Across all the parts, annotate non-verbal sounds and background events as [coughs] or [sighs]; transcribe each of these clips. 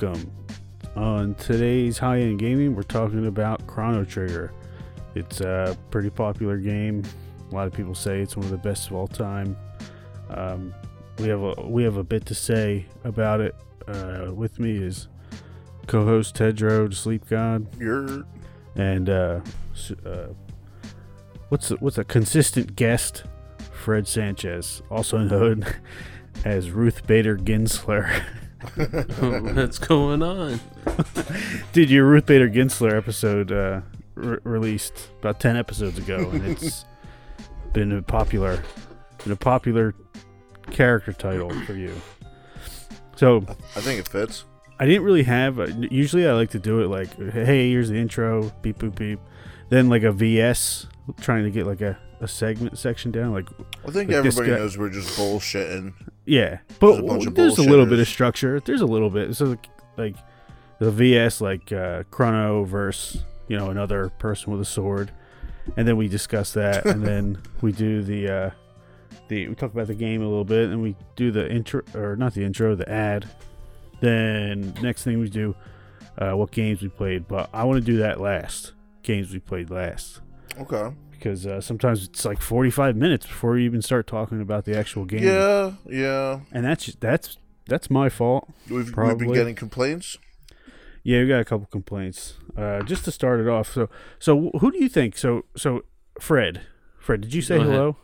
welcome. On today's high end gaming, we're talking about Chrono Trigger. It's a pretty popular game. A lot of people say it's one of the best of all time. Um, we have a we have a bit to say about it. Uh, with me is co-host Tedro, the Sleep God, You're and uh, uh, what's a, what's a consistent guest, Fred Sanchez, also known [laughs] as Ruth Bader Ginsler. [laughs] What's going on? [laughs] Dude, your Ruth Bader Ginsler episode uh, re- released about ten episodes ago, and it's [laughs] been a popular, been a popular character title for you. So I think it fits. I didn't really have. uh, Usually, I like to do it like, "Hey, here's the intro, beep boop beep," then like a VS, trying to get like a, a segment section down. Like, I think Like everybody guy- knows we're just bullshitting. Yeah, but There's a there's a little bit of structure. There's a little bit. So like, like the VS, like uh, Chrono versus you know another person with a sword, and then we discuss that, [laughs] and then we do the uh, the we talk about the game a little bit, and we do the intro or not the intro, the ad. Then next thing we do, uh, what games we played. But I want to do that last. Games we played last Okay. Because uh, sometimes it's like 45 minutes before you even start talking about the actual game. Yeah, yeah. And that's that's that's my fault. We've, we've Probably. been getting complaints. Yeah, we got a couple complaints. Uh, just to start it off, so so who do you think? So so Fred, Fred, did you say hello?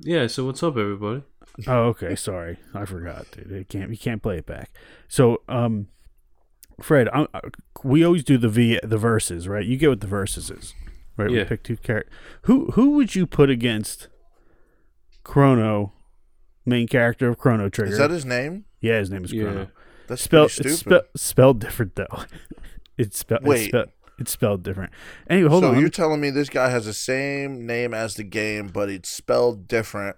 Yeah, so what's up, everybody? Oh, okay. Sorry, I forgot, dude. It can't you can't play it back. So um, Fred, I, I, we always do the v the verses, right? You get what the verses is, right? We Yeah. pick two characters. Who who would you put against Chrono, main character of Chrono Trigger? Is that his name? yeah, his name is Chrono. Yeah. That's spelled it's spe- spelled different though. [laughs] it's spelled it's, Wait. it's spelled different. Anyway, hold so on. you're telling me this guy has the same name as the game, but it's spelled different,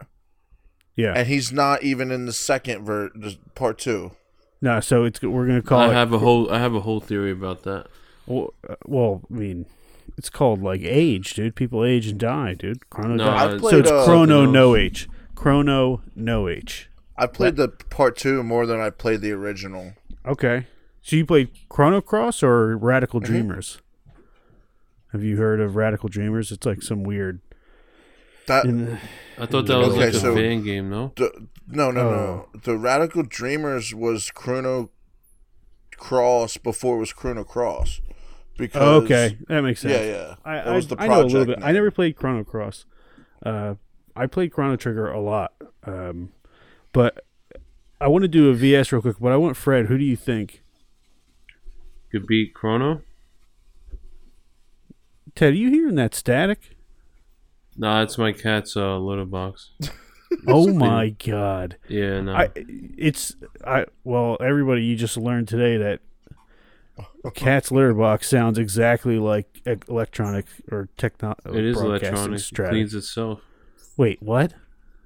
yeah. and he's not even in the second ver- part two. no, so it's we're gonna call I it. have a whole I have a whole theory about that. well, uh, well, I mean, it's called like age, dude. People age and die, dude. Chrono No, die. I've it's- so played, it's uh, Chrono no else. H. Chrono no H. I played the part two more than I played the original. Okay. So you played Chrono Cross or Radical Mhm. Dreamers? Have you heard of Radical Dreamers? It's like some weird. That In I thought that was Okay, like a so- fan game, no? the, no no Oh. no. The Radical Dreamers was Chrono Cross before it was Chrono Cross. Because oh, okay, that makes sense. Yeah, yeah. I, That I, was the I know a little project bit. I never played Chrono Cross. Uh, I played Chrono Trigger a lot. Um, but I want to do a VS real quick. But I want Fred. Who do you think? Could beat Chrono? Ted, are you hearing that static? Nah, it's my cat's uh litter box. [laughs] oh my god! Yeah, no. I it's I well everybody you just learned today that [laughs] cat's litter box sounds exactly like electronic or techno. it is broadcasting electronic. It strata. cleans itself. Wait, what?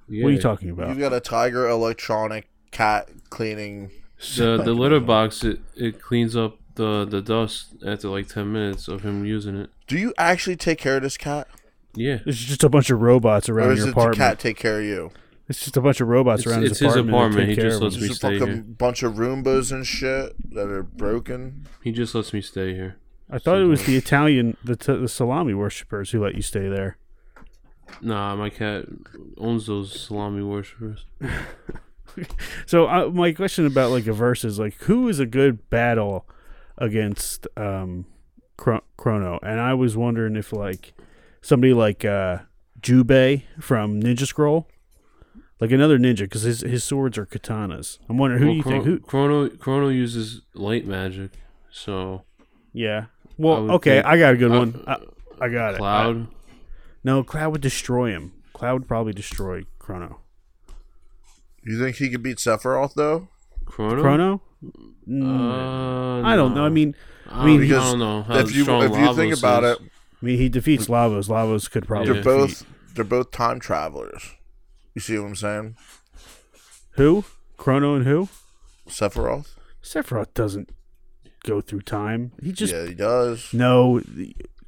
Yeah. What are you talking about? You've got a Tiger electronic cat cleaning. The [laughs] the litter box it, it cleans up the the dust after like ten minutes of him using it. Do you actually take care of this cat, Yeah. There's just a bunch of robots or around is your it the cat take care of you? It's just a bunch of robots It's- around it's his his apartment. that apartment. He just lets me Just a stay fucking here. bunch of Roombas and shit that are broken. He just lets me stay here. I thought it was the Italian, the, t- the salami worshippers who let you stay there. Nah, my cat owns those salami worshippers. [laughs] So uh, my question about like a verse is like, who is a good battle against um, Chro- Chrono? And I was wondering if like somebody like uh, Jubei from Ninja Scroll, like another ninja, because his his swords are katanas. I'm wondering who Well, do you Chro- think? Who? Chrono Chrono uses light magic, so Yeah. Well, would okay, think- I got a good uh, one. I, I got it. Cloud. No, Cloud would destroy him. Cloud would probably destroy Chrono. You think he could beat Sephiroth though? Chrono. Chrono? Uh, Mm, I don't know. I mean, I, mean, mean, because I don't know. How if you if you think about is. it, I mean, he defeats Lavos. Lavos could probably they're defeat both they're both time travelers. You see what I'm saying? who? Chrono and who? Sephiroth. Sephiroth doesn't go through time. He just yeah, he does. no.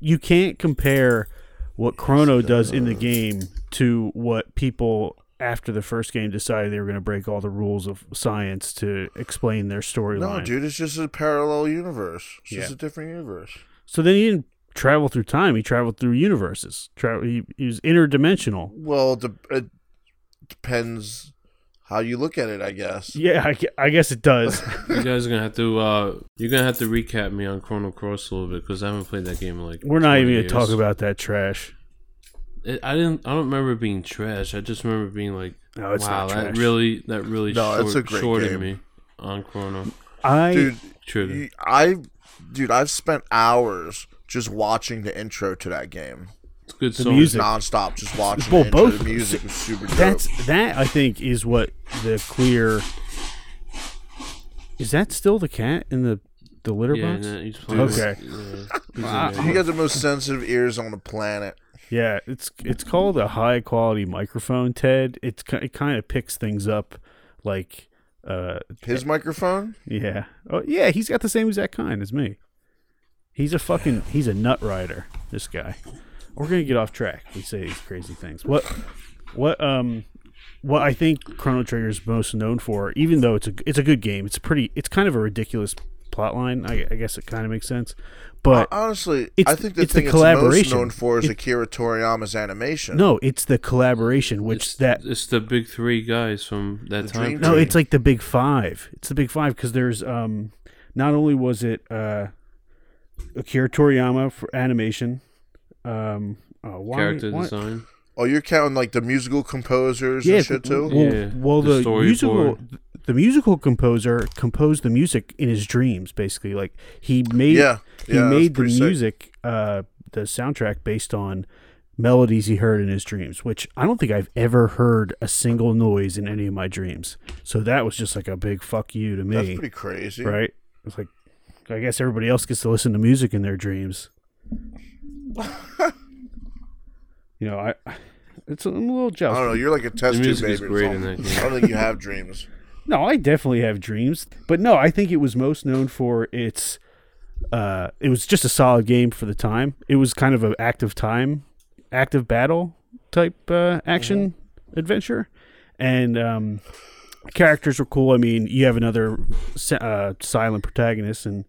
You can't compare what Chrono does in the game to what people after the first game decided they were going to break all the rules of science to explain their storyline. No, dude, it's just a parallel universe. It's just a different universe. So then he didn't travel through time; he traveled through universes. Tra- he, he was interdimensional. Well, it depends how you look at it, I guess. Yeah, I, I guess it does. [laughs] You guys are gonna have to. uh You're gonna have to recap me on Chrono Cross a little bit because I haven't played that game in like. We're not even going to talk about that trash. It, I didn't. I don't remember being trash. I just remember being like, No, it's wow, not that trash. really, that really No, short, it's a great shorted game. me on Chrono I Dude, Trigger. I, dude, I've spent hours just watching the intro to that game, It's good the song. music- nonstop, just watching Well, the both- The music was super dope. that's that. I think is what the clear. Is that still the cat in the the litter Yeah, box? and then he's playing. Okay. Yeah, [laughs] he's in Uh, there. you got the most sensitive ears on the planet. Yeah, it's it's called a high quality microphone, Ted. It's it kind of picks things up, like, uh, His microphone. yeah, oh yeah, he's got the same exact kind as me. He's a fucking he's a nut rider. This guy. We're gonna get off track. We say these crazy things. What what um what I think Chrono Trigger is most known for, even though it's a it's a good game, it's pretty it's kind of a ridiculous plot line. I, I guess it kind of makes sense, but Honestly, it's- I think the it's the thing it's most collaboration. known for is It- Akira Toriyama's animation. no, it's the collaboration, which it's, that it's the big three guys from that time. Dream No, it's like the big five. It's the big five because there's um, not only was it uh, Akira Toriyama for animation, um, oh, why, character why- design. Oh, you're counting like the musical composers Yeah, and shit too. Well, Yeah, well, the the, musical, storyboard. the musical composer composed the music in his dreams. Basically, like he made yeah, he yeah, made the music, uh, the soundtrack based on melodies he heard in his dreams, which I don't think I've ever heard a single noise in any of my dreams. So that was just like a big fuck you to me. That's pretty crazy. right? It's like I guess everybody else gets to listen to music in their dreams. You know, I it's I'm a little jealous. I don't know. You're like a test tube baby. is or great in something. that [laughs] I game. don't think you have dreams. No, I definitely have dreams, but no, I think it was most known for its. Uh, it was just a solid game for the time. It was kind of an active time, active battle type uh, action adventure, and um, characters were cool. I mean, you have another si- uh, silent protagonist in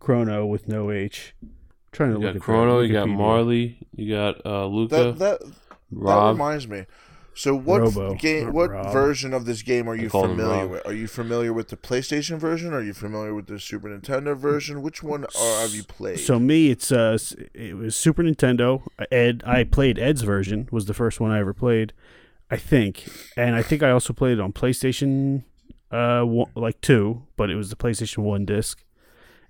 Chrono with no H. I'm trying to You look got at Chrono, you got Marle, you got uh, Lucca, That that that reminds me. So what Robo, game? What Rob. version of this game are you familiar with? Are you familiar with the PlayStation version? Are you familiar with the Super Nintendo version? Which one are, have you played? So me, it's uh, it was Super Nintendo. Ed, I played Ed's version. Was the first one I ever played, I think, and I think I also played it on PlayStation, uh, one, like two, but it was the PlayStation One disc,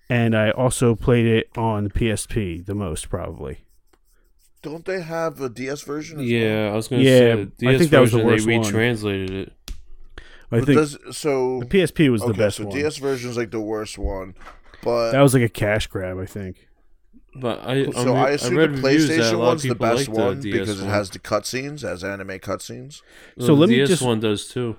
and I also played it on PSP the most probably. don't they have a DS version? As Yeah, I was gonna Yeah, say I think that was the version, worst they one. retranslated it. I Well? think Does, so the PSP was okay, the best so one. DS version is like the worst one, but that was like a cash grab, I think. But I, so I'm I re- assume read the reviews that a PlayStation one's the best like one DS because it has the cutscenes as anime cutscenes. Well, So the let me DS just- one does too.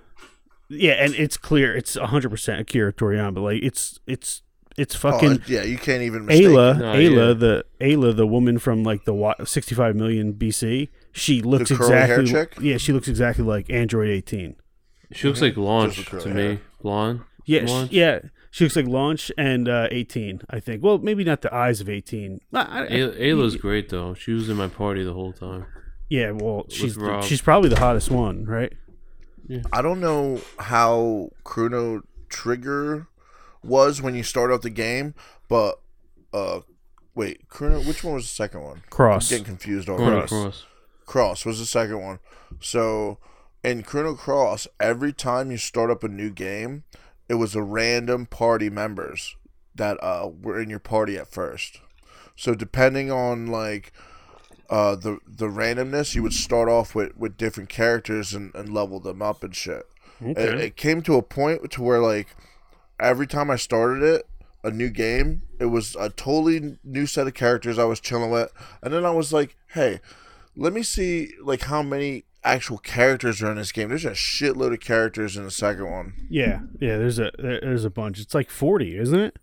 Yeah, and it's clear it's hundred percent Akira Toriyama. Like it's it's it's Oh, fucking yeah, you can't even mistake Ayla. No, Ayla, yeah. the Ayla, the woman from like the 65 million BC. She looks curly hair exactly. chick? Yeah, she looks exactly like Android 18. She looks like Launch to curly me. hair. Blonde. Yeah, sh- Launch? yeah, she looks like Launch and uh, 18. I think. Well, maybe not the eyes of 18. I- I- Ayla, Ayla's great though. She was in my party the whole time. yeah, well, she's Rob. she's probably the hottest one, right? I don't know how Chrono Trigger was when you start out the game, but uh, wait, Chrono. Which one was the second one? Cross. I'm Cross. getting confused Chrono already. Cross. Cross was the second one. So in Chrono Cross, every time you start up a new game, it was a random party members that uh, were in your party at first. So depending on like uh, the the randomness, you would start off with, with different characters and, and level them up and shit. It, Okay. it came to a point to where like every time I started it, a new game, it was a totally new set of characters I was chilling with, and then I was like, hey, let me see like how many actual characters are in this game. There's a shitload of characters in the second one. Yeah, yeah. There's a there's a bunch. It's like 40, isn't it?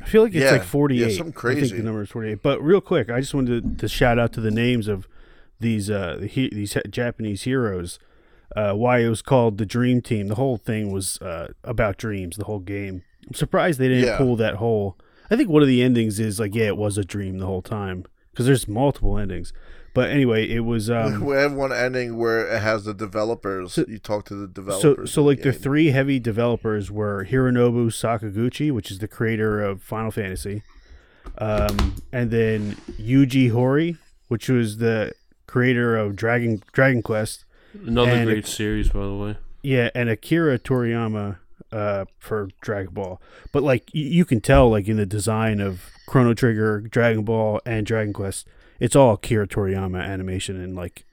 I feel like it's Yeah, like yeah, 48. something I think the number is 48. But real quick, I just wanted to, to shout out to the names of these uh the, these Japanese heroes. Uh, why it was called the Dream Team. The whole thing was uh, about dreams. The whole game. I'm surprised they didn't Yeah. pull that whole. I think one of the endings is like, yeah, it was a dream the whole time because there's multiple endings. But anyway, it was. Um, [laughs] we have one ending where it has the developers. So- you talk to the so developers. so of like the game. three heavy developers were Hironobu Sakaguchi, which is the creator of Final Fantasy, um, and then Yuji Horii, which was the creator of Dragon Dragon Quest. Another And great it- series, by the way. Yeah, and Akira Toriyama uh, for Dragon Ball. But like y- you can tell, like in the design of Chrono Trigger, Dragon Ball, and Dragon Quest, it's all Akira Toriyama animation and like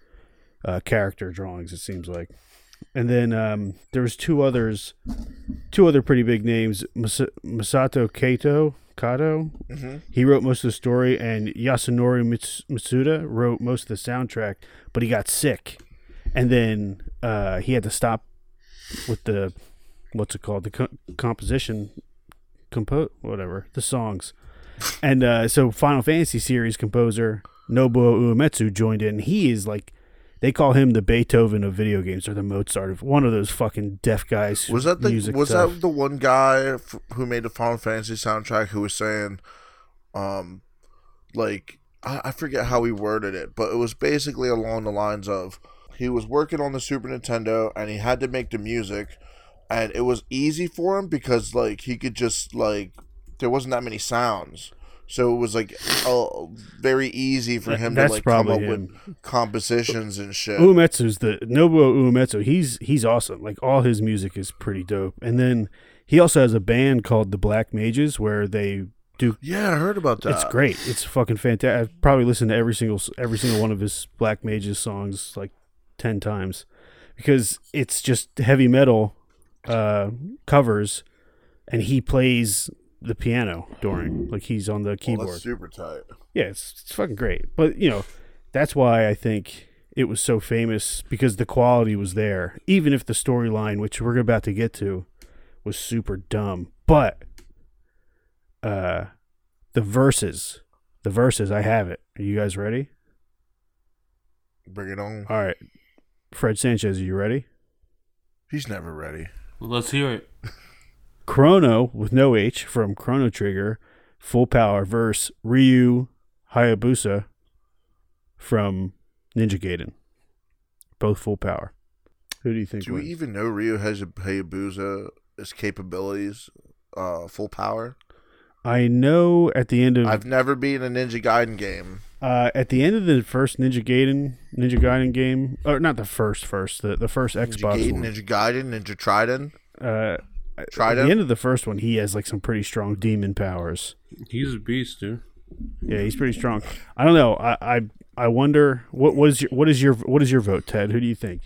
uh, character drawings. It seems like. And then um, there was two others, two other pretty big names. Mas- Masato Kato, Kato. Mhm. He wrote most of the story, and Yasunori Mits- Mitsuda wrote most of the soundtrack. But he got sick, and then uh, he had to stop with the what's it called? The co- composition compo whatever the songs. And uh, so final fantasy series composer nobuo uematsu joined in. He is like they call him the beethoven of video games or the mozart of one of those fucking deaf guys Was that the was stuff. that the one guy f- who made the Final Fantasy soundtrack who was saying, um, like I, I forget how he worded it, but it was basically along the lines of he was working on the Super Nintendo and he had to make the music, and it was easy for him because like he could just like there wasn't that many sounds. So it was like uh, very easy for him to that's like come up him. with compositions and shit. Uematsu's the Nobuo Uematsu. He's he's awesome. Like all his music is pretty dope. And then he also has a band called the Black Mages where they do. Yeah, I heard about that. It's great. It's fucking fantastic. I've probably listened to every single every single one of his Black Mages songs like ten times because it's just heavy metal uh, covers, and he plays the piano during like he's on the Well, keyboard. that's super tight. Yeah, it's, it's fucking great. But, you know, that's why I think it was so famous because the quality was there. Even if the storyline, which we're about to get to, was super dumb. But uh the verses, the verses, I have it. Are you guys ready? Bring it on. All right. Fred Sanchez, are you ready? He's never ready. Let's hear it. Chrono with no H from Chrono Trigger, full power verse Ryu Hayabusa from Ninja Gaiden. Both full power. Who do you think Do we even know Ryu has Hayabusa's capabilities, uh, full power? I know at the end of I've never been a Ninja Gaiden game. Uh, at the end of the first Ninja Gaiden Ninja Gaiden game, or not the first first the the first Ninja Xbox Gaiden, one. Ninja Gaiden, Ninja Trident. Uh, at the end of the first one, he has like some pretty strong demon powers. He's a beast, dude. Yeah, he's pretty strong. I don't know. I I, I wonder what what is your what is your what is your vote, Ted? Who do you think?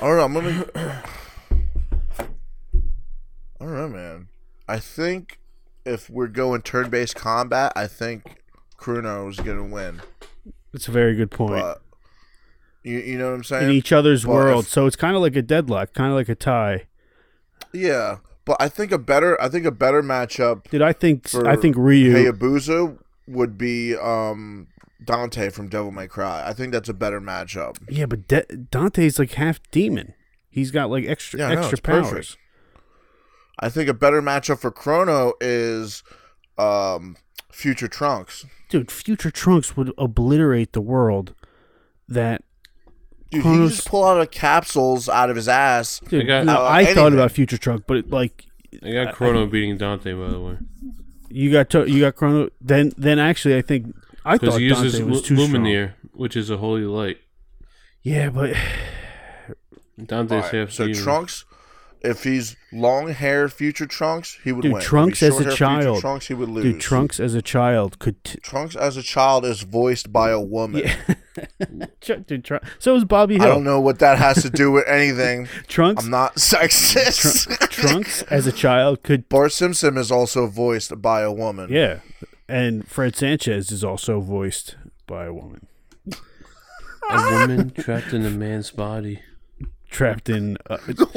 I don't know. I'm gonna. [coughs] I don't know, man. I think if we're going turn-based combat, I think Chrono is gonna win. It's a very good point. But you, you know what I'm saying? In each other's Well, world, if- so it's kind of like a deadlock, kind of like a tie. yeah, but I think a better, I think a better matchup Did I think I think Ryu? Hayabusa would be um Dante from Devil May Cry. I think that's a better matchup. yeah, but De- Dante's like half demon. He's got like extra Yeah, extra it's powers. perfect. I think a better matchup for Chrono is um Future Trunks. Dude, Future Trunks would obliterate the world. That Dude, Chronos- he just pull out of capsules out of his ass. dude, got- no, uh, I thought about Future Trunk, but like I got Chrono beating Dante, by the way. you got to, you got Chrono. Then then actually, I think I Because thought he Dante uses was Lu- too strong. Luminaire, which is a holy light. Yeah, but [sighs] Dante's Alright, half so demon. Trunks, if he's long hair Future Trunks, he would Dude, win. If Trunks he's as a short-hair child- Trunks, he would lose. dude, Trunks as a child could. T- Trunks as a child is voiced by a woman. yeah. [laughs] Dude, Trun- so is Bobby I don't know what that has to do with anything. [laughs] Trunks I'm not sexist. Trunks [laughs] as a child could. Bart Simpson is also voiced by a woman. Yeah, and Fred Sanchez is also voiced by a woman a woman trapped in a man's body. Trapped in. Uh, [laughs] [laughs]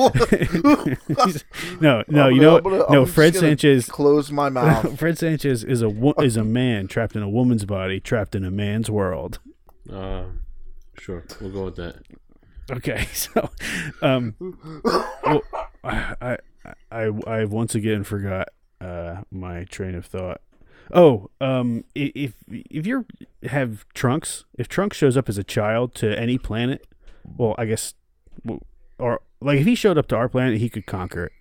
no, no, you know, gonna- no. I'm Fred just Sanchez. Close my [laughs] mouth. Fred Sanchez is a wo- is a man trapped in a woman's body, trapped in a man's world. Uh, Sure, we'll go with that. Okay, so um, well, I, I I I once again forgot uh my train of thought. Oh, um, if if you have Trunks, if Trunks shows up as a child to any planet, well, I guess, well, or like if he showed up to our planet, he could conquer it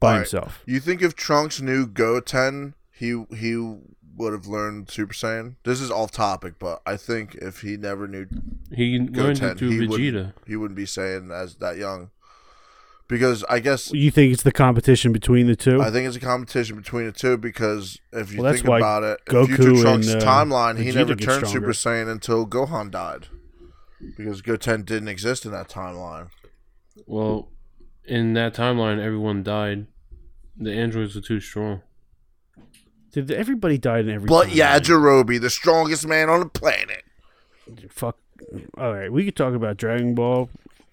by Alright. himself. You think if Trunks knew Goten, he he would have learned Super Saiyan? This is off topic, but I think if he never knew He Goten, he Vegeta. wouldn't, he wouldn't be Saiyan as that young. Because I guess You think it's the competition between the two? I think it's a competition between the two because if you Well, think about it, Goku Future Trunks' and, uh, timeline, he never turned. Super Saiyan until Gohan died. Because Goten didn't exist in that timeline. Well, in that timeline, everyone died. The androids were too strong. Did everybody died in every? But timeline? yeah, Jirobe, the strongest man on the planet. fuck. All right, we could talk about Dragon Ball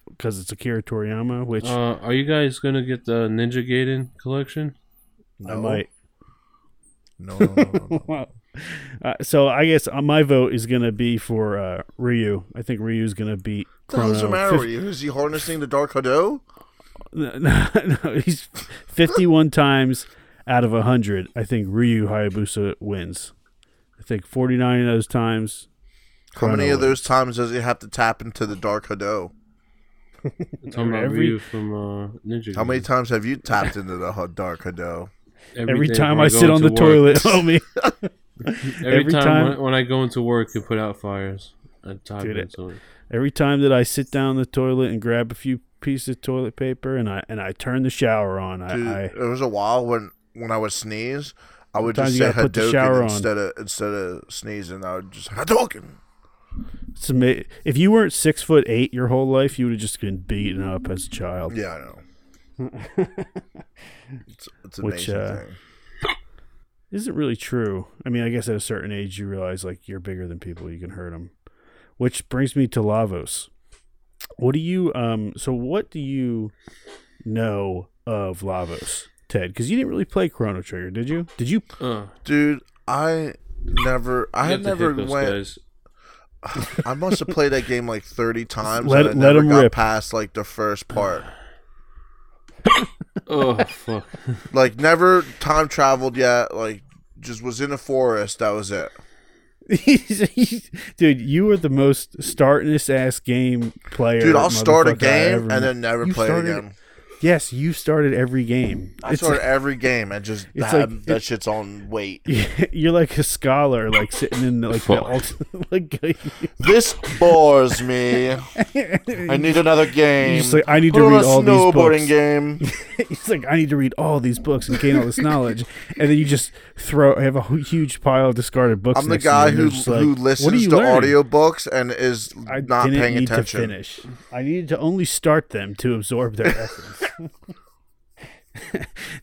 because it's Akira Toriyama, which Uh, are you guys gonna get the Ninja Gaiden collection? I might. No, no, no, no, no. Well, [laughs] uh, so I guess uh, my vote is gonna be for uh, Ryu. I think Ryu's gonna beat What the the Chrono. matter with you? Is he harnessing the Dark Hado? [laughs] no, no, he's fifty-one [laughs] times out of hundred. I think Ryu Hayabusa wins. I think forty-nine of those times. How many Chrono of those times does he have to tap into the Dark Hado? Talking about Every- Ryu from uh, Ninja. How many times have you tapped into the Dark Hado? Every time I sit on the work. toilet, [laughs] homie. Every, every time, time- when, when I go into work and put out fires, I type Dude, it- into it. Every time that I sit down the toilet and grab a few pieces of toilet paper and I and I turn the shower on, Dude, I, I there was a while when when I would sneeze, I would just you say gotta put the shower Hadouken on. instead of instead of sneezing. I would just Hadouken. it's ama- if you weren't six foot eight your whole life, you would have just been beaten up as a child. Yeah, I know. [laughs] it's, it's an Which, amazing uh, thing. Isn't really true. I mean, I guess at a certain age you realize like you're bigger than people, you can hurt them. Which brings me to Lavos. What do you um? So what do you know of Lavos, Ted? Because you didn't really play Chrono Trigger, did you? Did you? Uh, Dude, I never, I had have never went. guys. [sighs] I must have played that game like thirty [laughs] times. Let- and I let never 'em got rip. past like the first part. [sighs] [laughs] Oh fuck! [laughs] like never time traveled yet. Like just was in a forest. That was it. [laughs] Dude, you were the most startinest ass game player. Dude, I'll start a game and then never You play it started- again. Yes, you started every game. I It's started every game and just It's had, like- that it- shit's on wait. [laughs] You're like a scholar, like sitting in like the Fuck. [laughs] alt- like [laughs] This bores me. I need another game. He's like, I need Put to read a all these snowboarding books. game. He's like, I need to read all these books and gain all this knowledge, and then you just throw I have a huge pile of discarded books. I'm the next to you, guy and who like, who listens to learning?" audiobooks and is I not didn't paying need attention. to finish. I needed to only start them to absorb their essence. [laughs]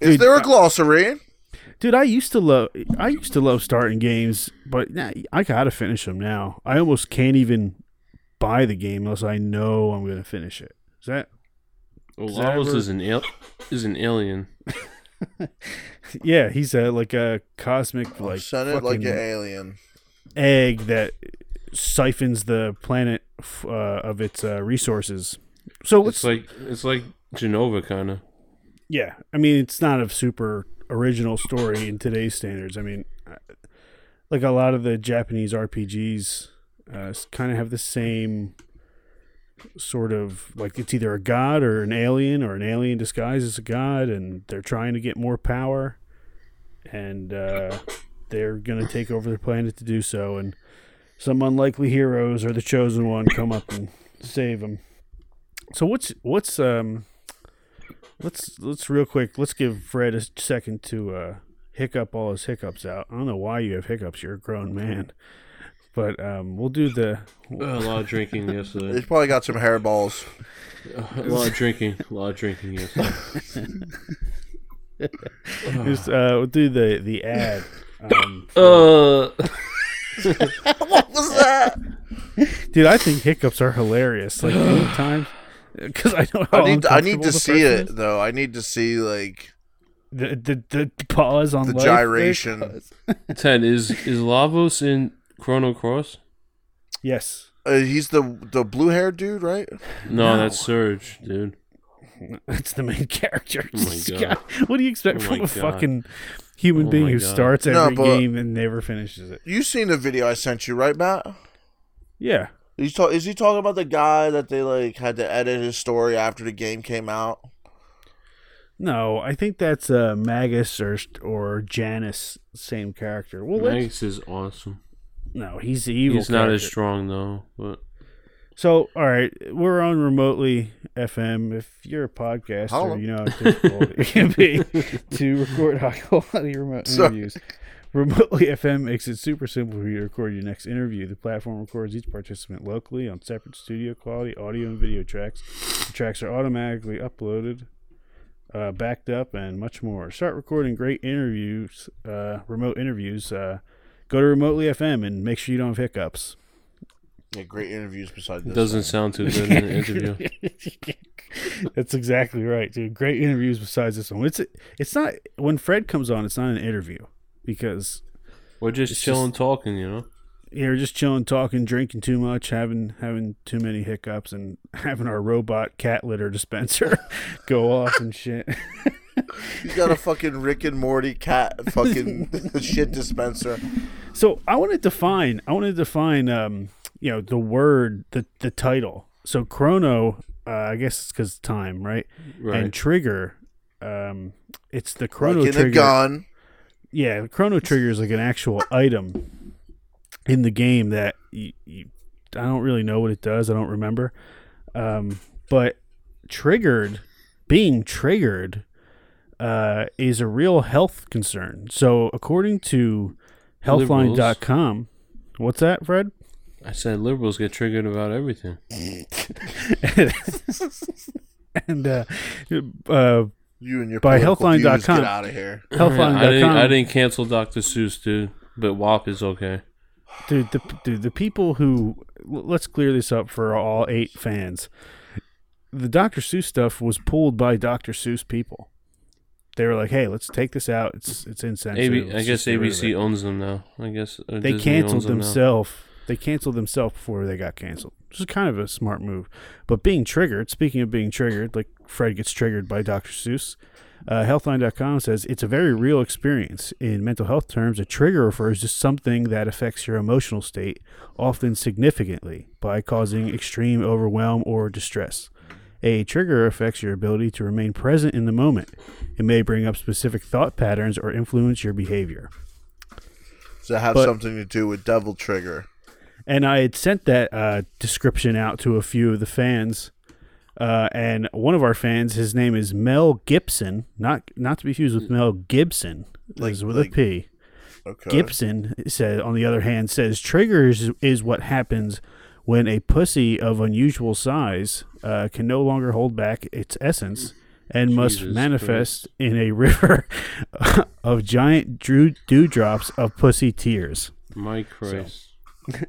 Is Dude, there a glossary? Dude, I used to love I used to love starting games, but nah, I gotta finish them now. I almost can't even buy the game unless I know I'm gonna finish it. Is that? Well, Does that ever- is an al- is an alien. [laughs] Yeah, he's a like a cosmic like Send it like an alien. egg that siphons the planet f- uh, of its uh, resources. So It's like it's like Jenova kind of. Yeah, I mean it's not a super original story in today's standards. I mean, like a lot of the Japanese RPGs, uh, kind of have the same sort of like it's either a god or an alien or an alien disguised as a god, and they're trying to get more power, and uh, they're gonna take over the planet to do so, and some unlikely heroes or the chosen one come up and save them. So what's what's um Let's let's real quick. Let's give Fred a second to uh, hiccup all his hiccups out. I don't know why you have hiccups. You're a grown man, but um, we'll do the. Uh, a lot of drinking yesterday. He's probably got some hairballs. a lot of drinking. A lot of drinking yesterday. [laughs] Just, uh, we'll do the the ad. Um, Uh, [laughs] what was that? dude, I think hiccups are hilarious. Like anytime, [sighs] [laughs] because I know how I need I need to see person it is. though. I need to see like The, the the pause on the life. gyration. [laughs] [laughs] Ted is is Lavos in Chrono Cross? Yes, Uh, he's the the blue haired dude, right? No, No. that's Serge, dude. That's the main character. Oh my God. What do you expect Oh from a God. fucking human Oh being who God. starts every but- game and never finishes it? You seen the video I sent you, right, Matt? Yeah. He's talk- is he talking about the guy that they like had to edit his story after the game came out? No, I think that's uh, Magus or or Janus, same character. Well, let's- is awesome. no, he's the evil. He's not as strong though, but So, all right, we're on remotely FM. If you're a podcaster, Hello. you know how difficult it can be [laughs] to record high quality remote Sorry. interviews. Remotely [laughs] FM makes it super simple for you to record your next interview. The platform records each participant locally on separate studio quality audio and video tracks. The tracks are automatically uploaded, uh, backed up, and much more. Start recording great interviews, uh, remote interviews. Uh, go to Remotely FM and make sure you don't have hiccups. Yeah, great interviews besides this. doesn't sound too [laughs] good in an interview. [laughs] That's exactly right, dude. Great interviews besides this one. It's it's not when Fred comes on. It's not an interview because We're just It's chilling, talking, you know. yeah, we're just chilling, talking, drinking too much, having having too many hiccups, and [laughs] having our robot cat litter dispenser [laughs] go off and shit. He's got a [laughs] fucking Rick and Morty cat fucking shit dispenser. So I want to define. I want to define. Um, you know, the word, the the title. So chrono. Uh, I guess it's because time, right? Right. And trigger. Um, it's the chrono Like in trigger. a gun. Yeah, the chrono trigger is like an actual [laughs] item in the game that you, you, I don't really know what it does. I don't remember. Um, but triggered, being triggered, uh, is a real health concern. So according to Healthline.com, what's that, Fred? I said liberals get triggered about everything. [laughs] and uh, uh, You and your By political Healthline.com. Get out of here. [laughs] I didn't, Healthline.com, I didn't cancel Dr. Seuss, dude, but WAP is okay. dude, the dude, the people who let's clear this up for all eight fans. The Dr. Seuss stuff was pulled by Dr. Seuss people. They were like, "Hey, let's take this out. It's it's insensitive." AB, I guess just get rid of ABC owns them now. I guess They Disney canceled owns them now. themselves. They canceled themselves before they got canceled, which is kind of a smart move. But being triggered, speaking of being triggered, like Fred gets triggered by Dr. Seuss, uh, Healthline.com says it's a very real experience. In mental health terms, a trigger refers to something that affects your emotional state, often significantly, by causing extreme overwhelm or distress. A trigger affects your ability to remain present in the moment. It may bring up specific thought patterns or influence your behavior. Does it have But- something to do with Devil Trigger? And I had sent that uh, description out to a few of the fans. Uh, and one of our fans, his name is Mel Gibson, not not to be confused with Mel Gibson, Like- with like- a P. Okay. Gibson said, on the other hand, says triggers is what happens when a pussy of unusual size uh, can no longer hold back its essence and must Jesus manifest in a river [laughs] of giant dew- dewdrops of pussy tears. My Christ.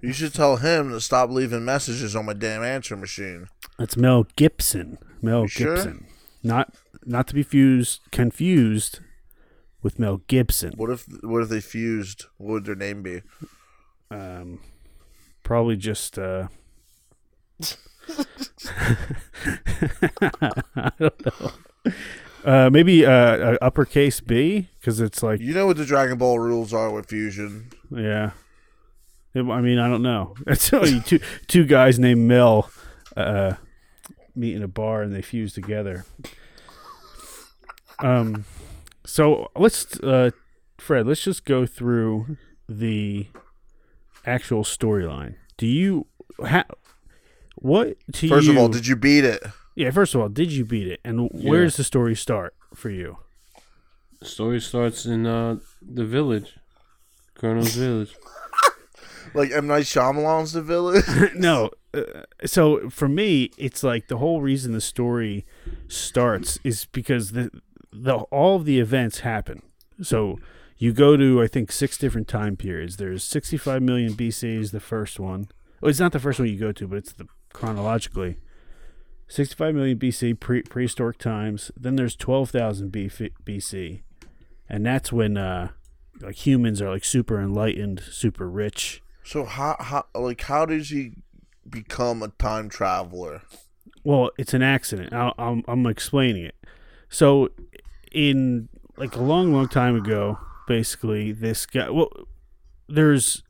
You should tell him to stop leaving messages on my damn answer machine. That's Mel Gibson. Mel You sure? Gibson. Not not to be fused confused with Mel Gibson. What if what if they fused? What would their name be? Um, probably just uh, [laughs] I don't know. Uh, maybe uh, uppercase B because it's like You know what the Dragon Ball rules are with fusion. yeah. It- I mean, I don't know. [laughs] It's only two two guys named Mel uh, meet in a bar and they fuse together. Um, so let's uh, Fred, let's just go through the actual storyline. Do you ha- what to First you? of all, did you beat it? yeah. First of all, did you beat it? And where does the story start for you? The story starts in uh, the village, Colonel's village. Like M Night Shyamalan's The Village. [laughs] no. Uh, so for me, it's like the whole reason the story starts is because the the all of the events happen. So you go to I think six different time periods. There's 65 million BC is the first one. Well, it's not the first one you go to, but it's the chronologically. 65 million BC pre- prehistoric times. Then there's 12,000 BC, and that's when uh, like humans are like super enlightened, super rich. So how how like how does he become a time traveler? Well, it's an accident. I'll, I'm I'm explaining it. So, in like a long, long time ago, basically, this guy. Well, there's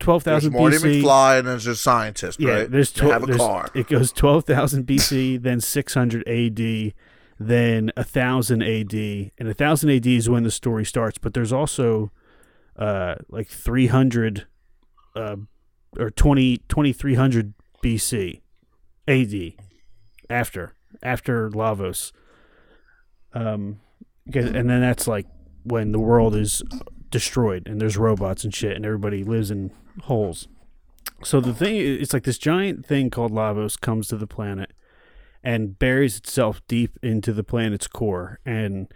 twelve thousand thousand Marty BC. McFly and there's a scientist, Yeah, right? there's, tw- have a there's car. it goes twelve thousand BC, then six hundred AD, then thousand AD, and thousand AD is when the story starts. But there's also uh, like three hundred uh, or 20, 2300 BC, AD, after after Lavos. Um, and then that's like when the world is destroyed and there's robots and shit, and everybody lives in holes. So the thing, it's like this giant thing called Lavos comes to the planet and buries itself deep into the planet's core and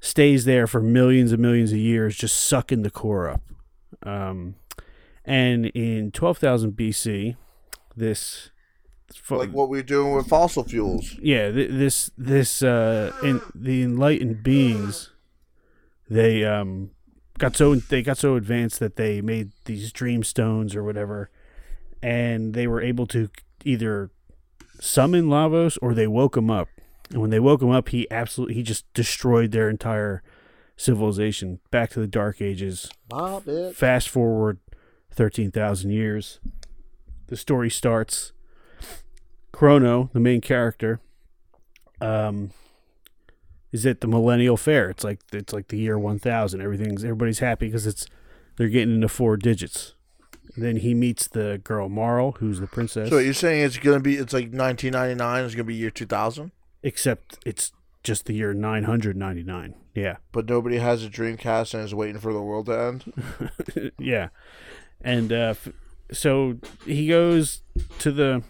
stays there for millions and millions of years, just sucking the core up. Um, and in 12,000 BC, this like what we're doing with fossil fuels. yeah, th- this this uh, in the enlightened beings, they um got so they got so advanced that they made these dream stones or whatever, and they were able to either summon Lavos or they woke him up. And when they woke him up, he absolutely he just destroyed their entire civilization back to the Dark Ages. Bob. Fast forward 13,000 years. The story starts. Chrono, the main character, um, is at the Millennial Fair. It's like it's like the year 1000. Everything's everybody's happy because it's they're getting into four digits. And then he meets the girl Marle, who's the princess. So you're saying it's gonna be it's like 1999. It's gonna be year 2000, except it's just the year 999. Yeah. but nobody has a Dreamcast and is waiting for the world to end. [laughs] yeah, and uh, f- so he goes to the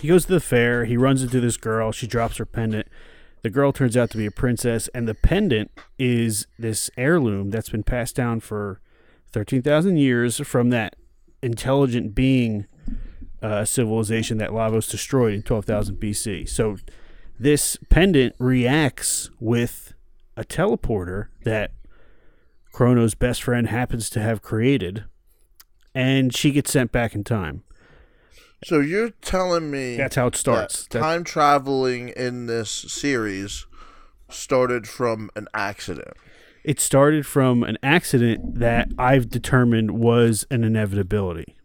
he goes to the fair. He runs into this girl. She drops her pendant. The girl turns out to be a princess, and the pendant is this heirloom that's been passed down for thirteen thousand years from that intelligent being uh, civilization that Lavos destroyed in twelve thousand BC. So this pendant reacts with a teleporter that Chrono's best friend happens to have created, and she gets sent back in time. So you're telling me That's how it starts. that time traveling in this series started from an accident. it started from an accident that I've determined was an inevitability.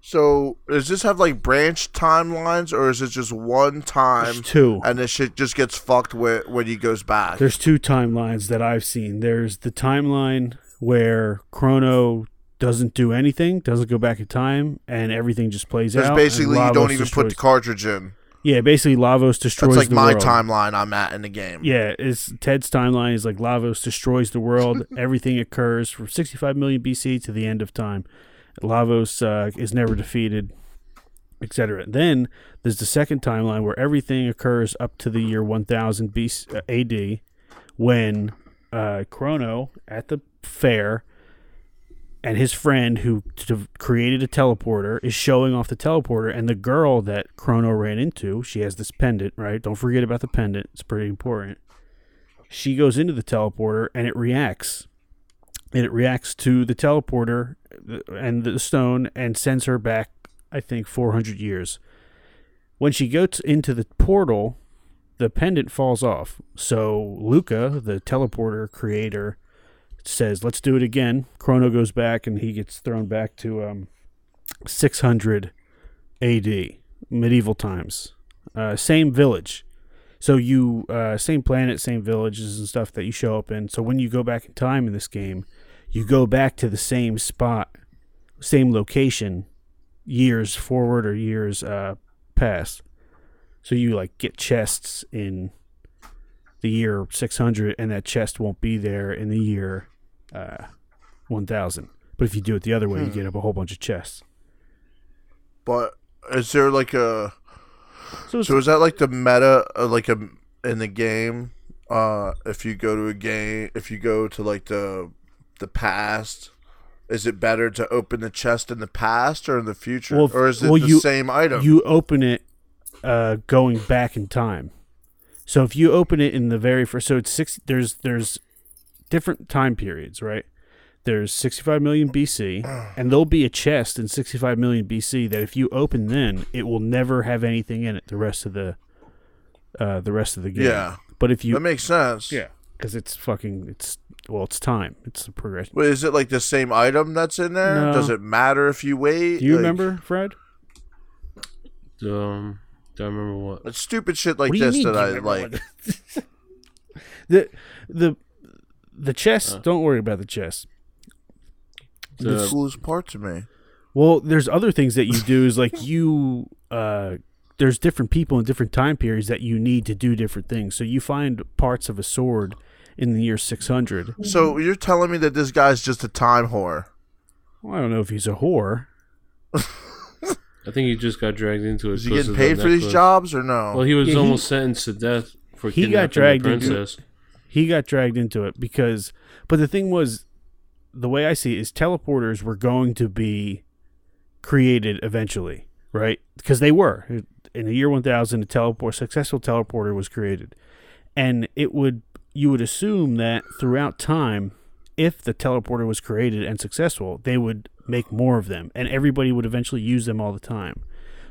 So does this have like branch timelines, or is it just one time There's two. and this shit just gets fucked with when he goes back? There's two timelines that I've seen. There's the timeline where Chrono doesn't do anything, doesn't go back in time, and everything just plays Because out. and basically you don't even put the cartridge in. Yeah, basically Lavos destroys That's like the my world. timeline I'm at in the game. Yeah, it's Ted's timeline is like Lavos destroys the world. [laughs] Everything occurs from 65 million BC to the end of time. Lavos uh, is never defeated, etc. Then there's the second timeline where everything occurs up to the year 1000 BC, uh, AD, when uh, Chrono at the fair and his friend who t- created a teleporter is showing off the teleporter and the girl that chrono ran into she has this pendant right? Don't forget about the pendant. It's pretty important. She goes into the teleporter and it reacts. And it reacts to the teleporter uh, and the stone and sends her back i think 400 years. When she goes into the portal the pendant falls off. So Lucca the teleporter creator says, "Let's do it again." Chrono goes back, and he gets thrown back to um, 600 A.D. medieval times. Uh, same village, so you uh, same planet, same villages and stuff that you show up in. So when you go back in time in this game, you go back to the same spot, same location, years forward or years uh, past. So you like get chests in the year 600 and that chest won't be there in the year uh, 1000 but if you do it the other way you Hmm. get up a whole bunch of chests But is there like a so, so is that like the meta uh, like a in the game? Uh, if you go to a game, if you go to like the the past, is it better to open the chest in the past or in the future, Well, or is it well, the you- same item? you open it uh, going back in time so if you open it in the very first so it's six there's there's different time periods right there's 65 million BC, [clears throat] and there'll be a chest in 65 million BC that if you open then, it will never have anything in it the rest of the uh, the rest of the game. Yeah, But if you that makes sense. yeah, because it's fucking it's well, it's time. It's a progression. Wait, is it like the same item that's in there? No. Does it matter if you wait? Do you Like- remember, Fred? Um, do I remember what? It's stupid shit like What this that I like. [laughs] the the the chest. Uh. don't worry about the chest. the The- coolest part to me. Well, there's other things that you do. Is like [laughs] you. uh There's different people in different time periods that you need to do different things. So you find parts of a sword in the year 600. So you're telling me that this guy's just a time whore? Well, I don't know if he's a whore. I think he just got dragged into it. Is he because getting paid for these jobs or no? Well, he was Yeah, he- almost sentenced to death for He got kidnapping dragged the into- princess. He got dragged into it because but the thing was the way i see it is teleporters were going to be created eventually right? Because they were. In the year 1000 a teleport successful teleporter was created. And it would you would assume that throughout time if the teleporter was created and successful they would make more of them and everybody would eventually use them all the time.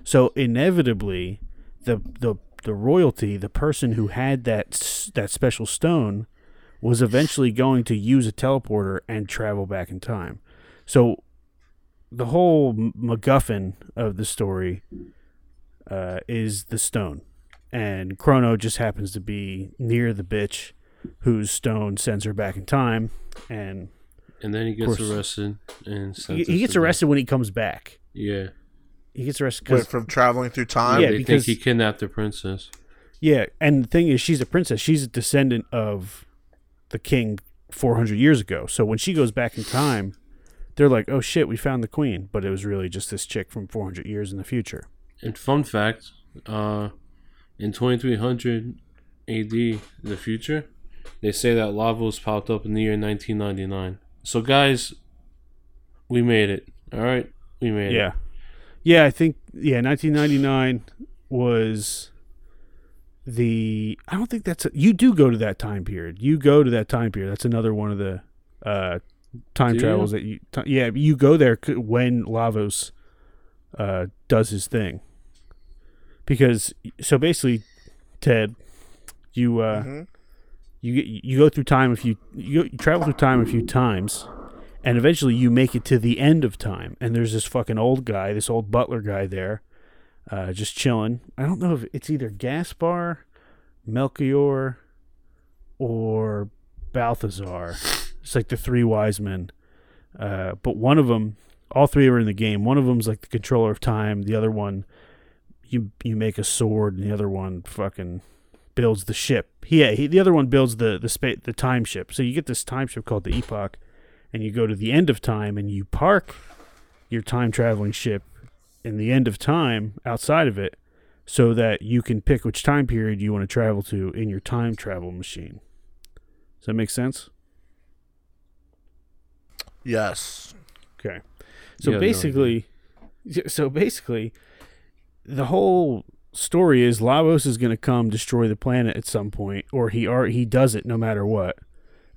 So inevitably the the the royalty, the person who had that that special stone, was eventually going to use a teleporter and travel back in time. So the whole MacGuffin of the story uh, is the stone, and Chrono just happens to be near the bitch whose stone sends her back in time, and And then he gets course. arrested and he, he gets arrested when he comes back. Yeah, He gets arrested Wait, from traveling through time? Yeah, they because- think he kidnapped the princess. Yeah, and the thing is, she's a princess. She's a descendant of the king 400 years ago. So when she goes back in time, they're like, "Oh shit, we found the queen," but it was really just this chick from 400 years in the future. And fun fact, uh, in 2300 AD, the future, they say that Lavos popped up in the year 1999. So guys, we made it. All right, we made it. Yeah, yeah, I think yeah, 1999 was the. I don't think that's a, you do go to that time period. You go to that time period. That's another one of the uh, time Do you? travels that you. T- yeah, you go there c- when Lavos uh, does his thing. Because so basically, Ted, you uh, Mhm. you get you go through time a few you, go, you travel through time a few times and eventually you make it to the end of time. And there's this fucking old guy this old butler guy there uh, just chilling. I don't know if it's either gaspar melchior or balthazar. It's like the three wise men. Uh, but one of them all three are in the game. One of them's like the controller of time. The other one you you make a sword and the other one fucking builds the ship. Yeah, he, the other one builds the the spa- the time ship. So you get this time ship called the Epoch, and you go to the end of time and you park your time traveling ship in the end of time outside of it, so that you can pick which time period you want to travel to in your time travel machine. Does that make sense? Yes. Okay. So Yeah, no, basically, so basically, the whole story is Lavos is going to come destroy the planet at some point, or he are he does it no matter what.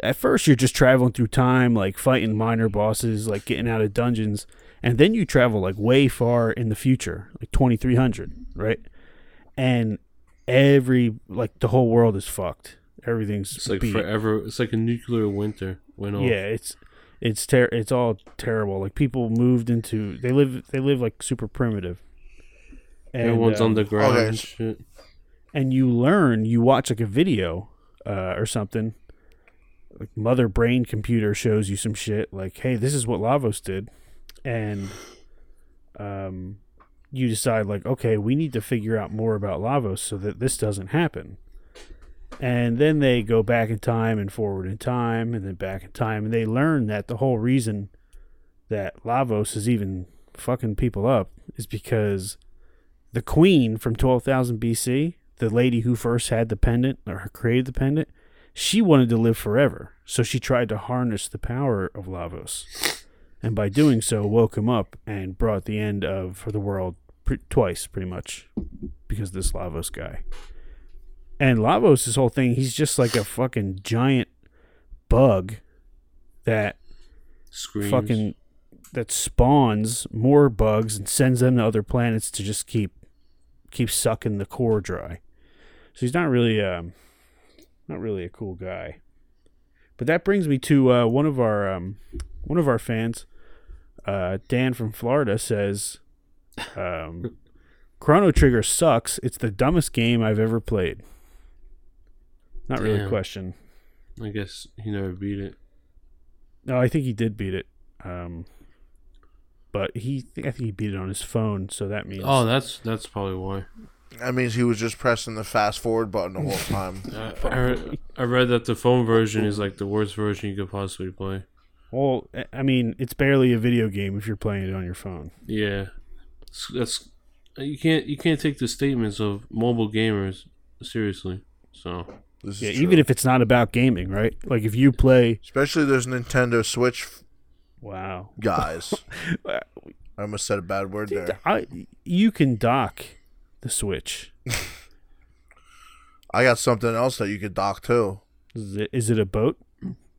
At first, you're just traveling through time, like fighting minor bosses, like getting out of dungeons, and then you travel like way far in the future, like 2300, right? And every like the whole world is fucked. Everything's It's like beat. forever. It's like a nuclear winter went off. Yeah, it's it's ter- it's all terrible. Like people moved into they live they live like super primitive. And, Everyone's um, underground okay. and shit. and you learn you watch like a video uh, or something. Like mother brain computer shows you some shit like, hey, this is what Lavos did, and um, you decide like, okay, we need to figure out more about Lavos so that this doesn't happen. And then they go back in time and forward in time and then back in time and they learn that the whole reason that Lavos is even fucking people up is because the queen from 12,000 BC, the lady who first had the pendant or created the pendant, she wanted to live forever. So she tried to harness the power of Lavos. And by doing so, woke him up and brought the end of for the world pre- twice, pretty much, because of this Lavos guy. And Lavos, this whole thing, he's just like a fucking giant bug that Screens. fucking that spawns more bugs and sends them to other planets to just keep keep sucking the core dry. So he's not really um not really a cool guy. But that brings me to uh, one of our um, one of our fans, uh, Dan from Florida says, um, [laughs] "Chrono Trigger sucks. It's the dumbest game I've ever played." Not really a question. I guess he never beat it. No, I think he did beat it. Um, but he, I think he beat it on his phone, so that means. Oh, that's that's probably why. That means he was just pressing the fast forward button the whole time. [laughs] I, I, I read that the phone version is like the worst version you could possibly play. well, I- I mean, it's barely a video game if you're playing it on your phone. Yeah, It's- that's you can't you can't take the statements of mobile gamers seriously. So This Yeah, true. even if it's not about gaming, right? Like if you play, especially there's Nintendo Switch f- wow, guys. [laughs] I almost said a bad word there. I, you can dock the Switch. [laughs] I got something else that you could dock too. Is it, is it a boat?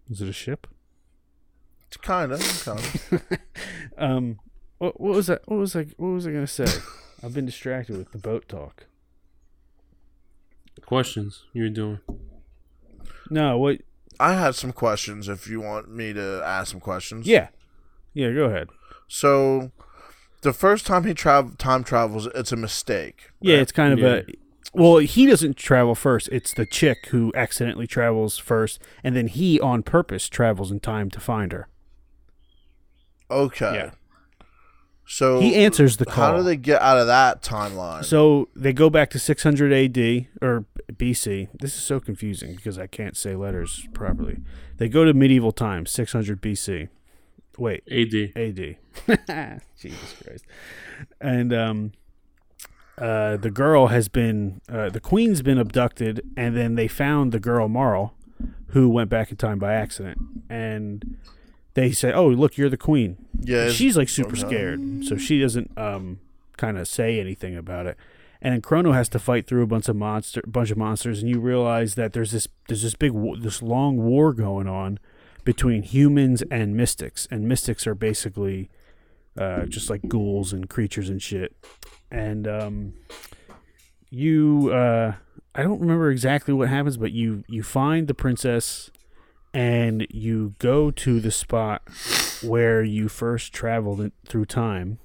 Is it a ship? It's kind of, kind of. Um, what, what was that? What was I? What was I gonna say? [laughs] I've been distracted with the boat talk. questions you're doing? No, what? I had some questions. If you want me to ask some questions, Yeah, yeah. Go ahead. So, the first time he travel time travels, it's a mistake. Yeah, it's kind of Yeah. a. Well, he doesn't travel first. It's the chick who accidentally travels first, and then he, on purpose, travels in time to find her. okay. Yeah. So He answers the call. How do they get out of that timeline? So they go back to 600 AD or BC. This is so confusing because I can't say letters properly. They go to medieval times, 600 BC. Wait, AD. AD. [laughs] Jesus Christ. And um, uh, the girl has been, uh, the queen's been abducted, and then they found the girl Marle, who went back in time by accident. And they say, "Oh, look, you're the queen." yeah, she's like super okay. scared, so she doesn't um kind of say anything about it. And then Chrono has to fight through a bunch of monster, bunch of monsters, and you realize that there's this there's this big this long war going on between humans and mystics, and mystics are basically uh, just like ghouls and creatures and shit. And um, you uh, I don't remember exactly what happens, but you you find the princess and you go to the spot where you first traveled through time.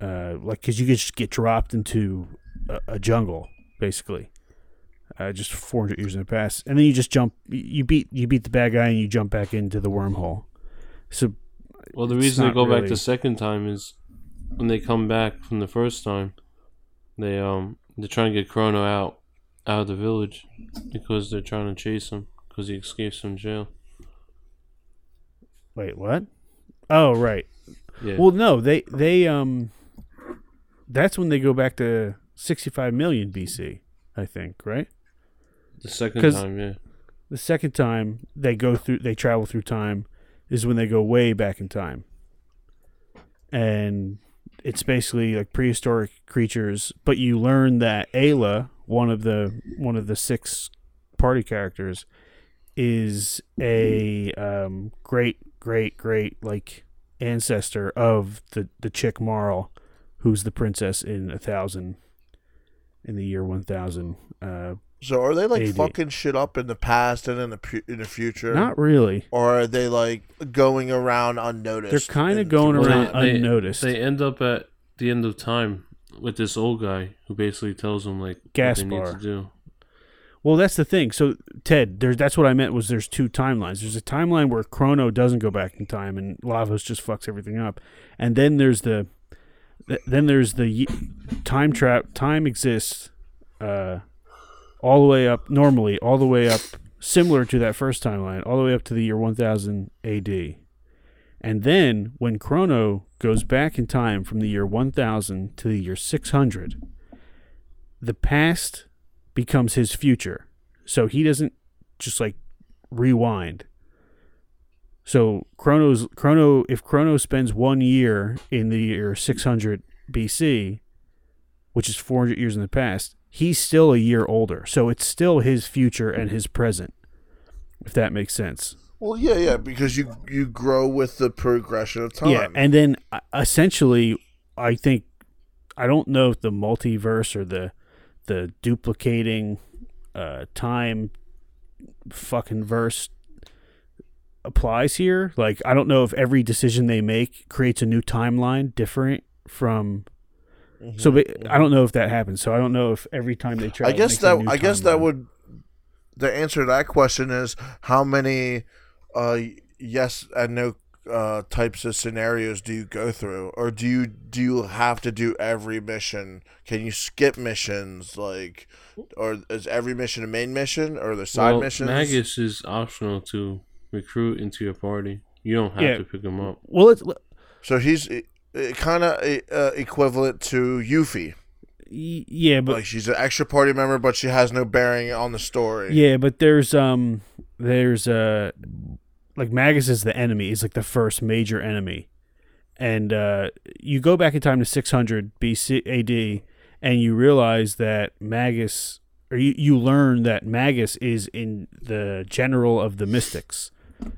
Uh, like, cause you just get dropped into a, a jungle, basically, uh, just 400 years in the past, and then you just jump. You beat you beat the bad guy, and you jump back into the wormhole. So Well, the reason they go back the second time is when they come back from the first time, they um they're trying to get Chrono out out of the village because they're trying to chase him because he escapes from jail. wait, what? Oh, right. Yeah. Well, no, they they um, that's when they go back to 65 million BC, I think, right? The second time, yeah. The second time they go through, they travel through time, is when they go way back in time, and it's basically like prehistoric creatures. But you learn that Ayla, one of the one of the six party characters, is a um, great, great, great like ancestor of the the chick Marle, who's the princess in a thousand, in the year one thousand. Uh, so are they like AD. fucking shit up in the past and in the pu- in the future? not really. or are they like going around unnoticed? They're kind of going Well, around they- they- unnoticed. They end up at the end of time with this old guy who basically tells them like what they need to do. well, that's the thing. So Ted, there's that's what I meant was there's two timelines. There's a timeline where Chrono doesn't go back in time and Lavos just fucks everything up, and then there's the th- then there's the time trap. Time exists, uh, all the way up normally, all the way up similar to that first timeline, all the way up to the year 1000 AD. And then when Chrono goes back in time from the year 1000 to the year 600, the past becomes his future. So he doesn't just like rewind. So Chrono's Chrono if Chrono spends 1 year in the year 600 BC, which is 400 years in the past, he's still a year older. So it's still his future and his present. If that makes sense. Well, yeah, yeah, because you you grow with the progression of time. Yeah, and then uh, essentially, I think I don't know if the multiverse or the the duplicating uh, time fucking verse applies here. Like, I don't know if every decision they make creates a new timeline different from. So ba- I don't know if that happens. So I don't know if every time they try. I guess that I guess that would the answer to that question is how many uh yes and no uh types of scenarios do you go through or do you do you have to do every mission can you skip missions like or is every mission a main mission or the side well, missions Magus is optional to recruit into your party. You don't have Yeah. to pick him up. Well, it's so he's kind of uh, equivalent to Yuffie yeah, but like she's an extra party member but she has no bearing on the story Yeah, but there's um there's uh like Magus is the enemy. He's like the first major enemy. And uh you go back in time to 600 BC AD and you realize that Magus or you, you learn that Magus is in the general of the mystics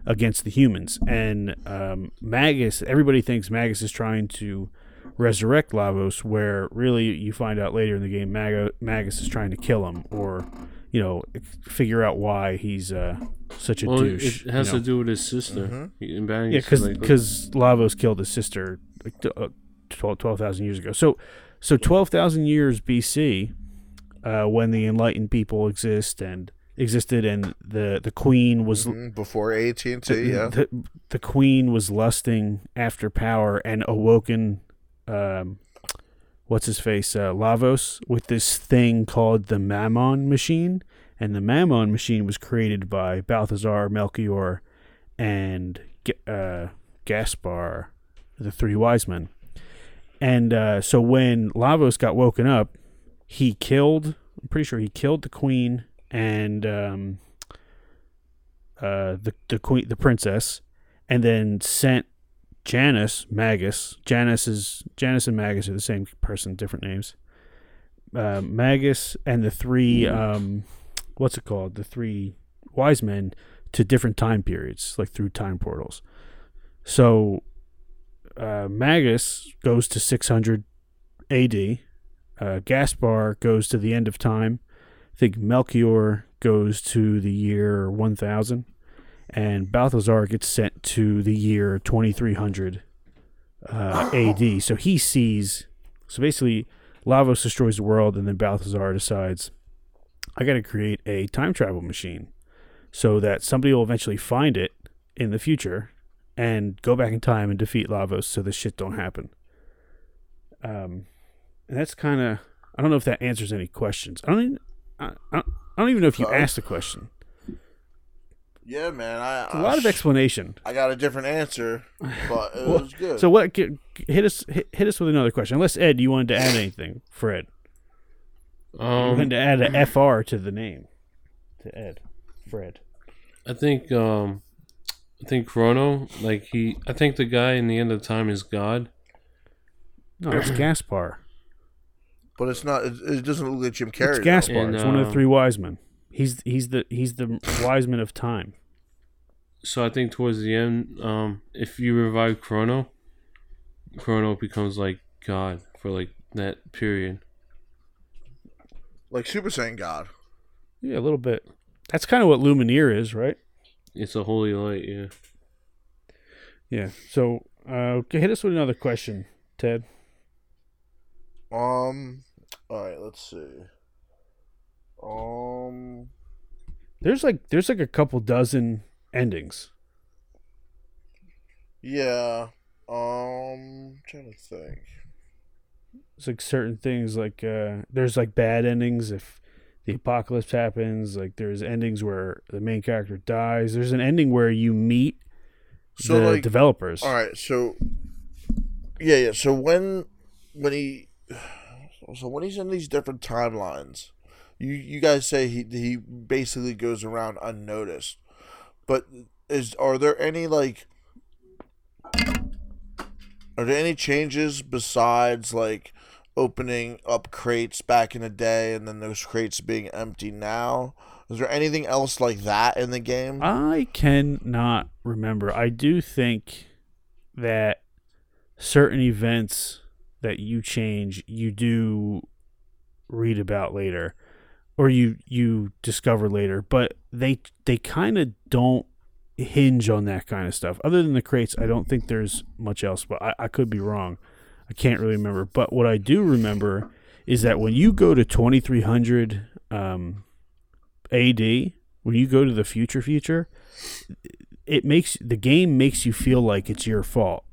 against the humans and um Magus everybody thinks Magus is trying to resurrect Lavos where really you find out later in the game Mag- Magus is trying to kill him or you know figure out why he's uh, such a Well, douche. it has you know? to do with his sister. Mhm. Magus, yeah, because like, Lavos killed his sister like, t- uh, 12 12,000 years ago. So so twelve thousand years BC, uh, when the enlightened people exist and existed, and the the queen was Mhm, before AT&T the, yeah. the, the queen was lusting after power and awoken um what's his face uh, lavos with this thing called the mammon machine. And the mammon machine was created by balthazar melchior and uh, gaspar the three wise men. And uh, so when lavos got woken up he killed i'm pretty sure he killed the queen and um, uh, the the queen, the princess, and then sent Janus Magus. Janus is Janus and Magus are the same person, different names. Uh, Magus and the three, um, what's it called? The three wise men to different time periods, like through time portals. So uh, Magus goes to 600 AD. Uh, Gaspar goes to the end of time. I think Melchior goes to the year 1000 and Balthazar gets sent to the year 2300 uh, AD. [gasps] So he sees. So basically, Lavos destroys the world, and then Balthazar decides, I got to create a time travel machine so that somebody will eventually find it in the future and go back in time and defeat Lavos so this shit don't happen. Um, and that's kind of. I don't know if that answers any questions. I don't even. I, I, I don't even know if you Sorry. asked the question. yeah man I, It's a lot of explanation. I got a different answer, but it [laughs] Well, was good. So what? g- g- Hit us. Hit, hit us with another question. Unless Ed, you wanted to add anything, Fred. you um, wanted to add an FR to the name. To Ed, Fred. I think um, I think Chrono, like he, I think the guy in the end of time is God. No, it's [clears throat] Gaspar. But it's not. It, it doesn't look like Jim Carrey. It's though. Gaspar. And, it's one of the three wise men. He's he's the he's the wise man of time. So I think towards the end, um, if you revive Chrono, Chrono becomes like God for like that period. like Super Saiyan God. Yeah, a little bit. That's kind of what Luminaire is, right? It's a holy light, yeah. Yeah. So, uh, okay, hit us with another question, Ted. Um. All right. Let's see. Um. There's like there's like a couple dozen endings. Yeah. Um. trying to think. It's like certain things like uh there's like bad endings if the apocalypse happens, like there's endings where the main character dies. There's an ending where you meet So the like. developers. All right. So. Yeah. Yeah. So when when he so when he's in these different timelines, you you guys say he he basically goes around unnoticed, but is are there any like are there any changes besides like opening up crates back in the day and then those crates being empty now? Is there anything else like that in the game? I cannot remember. I do think that certain events that you change, you do read about later, or you you discover later. But they they kind of don't hinge on that kind of stuff. Other than the crates, I don't think there's much else. But I, I could be wrong. I can't really remember. But what I do remember is that when you go to 2300 um, AD, when you go to the future future, it makes the game makes you feel like it's your fault.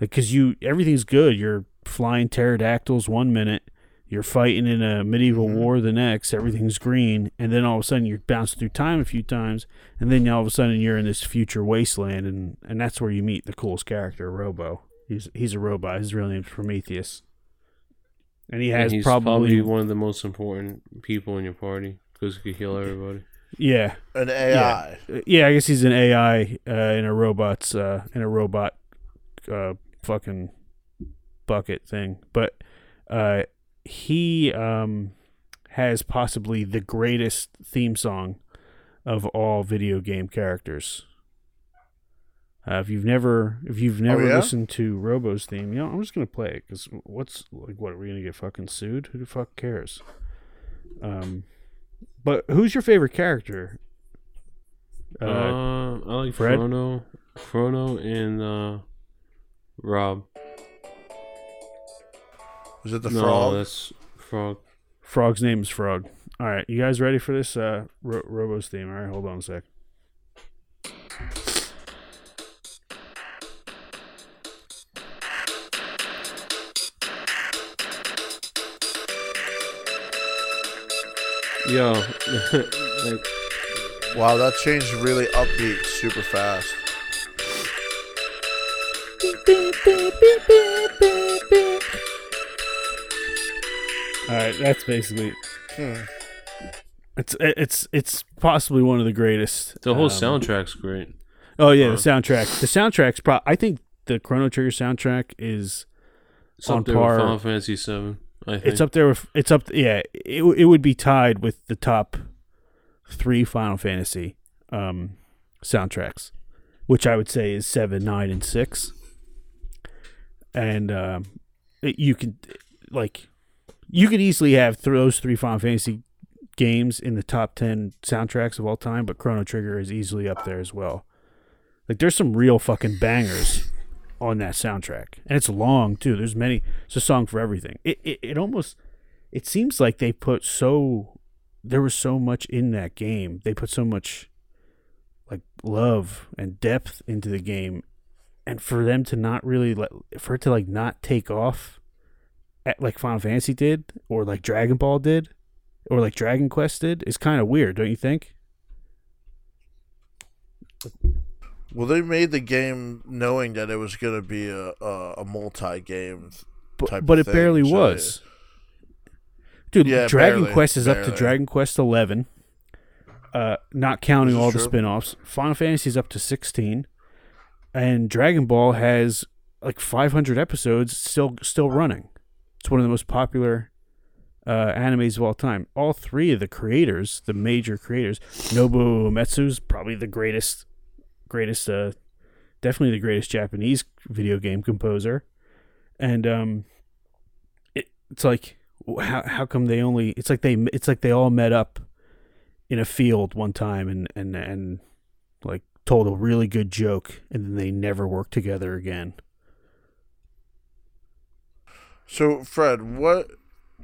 Like cuz you everything's good. You're flying pterodactyls one minute, you're fighting in a medieval war the next, everything's green, and then all of a sudden you're bouncing through time a few times, and then all of a sudden you're in this future wasteland and and that's where you meet the coolest character, Robo. He's he's a robot. His real name's Prometheus. And he And has he's probably, one of the most important people in your party because he could heal everybody. yeah. An AI. Uh, yeah, I guess he's an AI uh, in a robot's uh, in a robot uh, fucking bucket thing. But uh, he um, has possibly the greatest theme song of all video game characters. Uh, if you've never, if you've never yeah? listened to Robo's theme, you know, I'm just gonna play it because what's like, what are we gonna get fucking sued? Who the fuck cares? Um, but who's your favorite character? Uh, I like Fred? Frono, Frono, and uh, Rob. Was it the no, frog? that's Frog. Frog's name is Frog. All right, you guys ready for this uh, Ro- Robo's theme? All right, hold on a sec. Yo, like, [laughs] Wow, that changed really upbeat super fast. All right, that's basically Hmm. it's it's it's possibly one of the greatest. the whole um, soundtrack's great. Oh yeah, the soundtrack. The soundtrack's pro. I think the Chrono Trigger soundtrack is It's on up there par- with Final Fantasy Seven. I think it's up there with it's up. Yeah, it it would be tied with the top three Final Fantasy um, soundtracks, which I would say is seven, nine, and six. And um, you could like you could easily have those three Final Fantasy games in the top ten soundtracks of all time, but Chrono Trigger is easily up there as well. Like there's some real fucking bangers on that soundtrack, and it's long too. There's many. It's a song for everything. It it, it almost it seems like they put so there was so much in that game. They put so much like love and depth into the game, and for them to not really let for it to like not take off, at, like Final Fantasy did, or like Dragon Ball did, or like Dragon Quest did, is kind of weird, don't you think? Well, they made the game knowing that it was going to be a a, a multi game. But, type but it barely so was. Dude, Yeah, Dragon barely, Quest is up to. Dragon Quest 11. Uh, not counting all the true. spin-offs. Final Fantasy is up to 16. And Dragon Ball has like 500 episodes still still running. It's one of the most popular uh, animes of all time. All three of the creators, the major creators, Nobuo Uematsu's probably the greatest greatest uh definitely the greatest Japanese video game composer. And um it, it's like how how come they only it's like they it's like they all met up in a field one time and and and like told a really good joke and then they never worked together again. So, Fred, what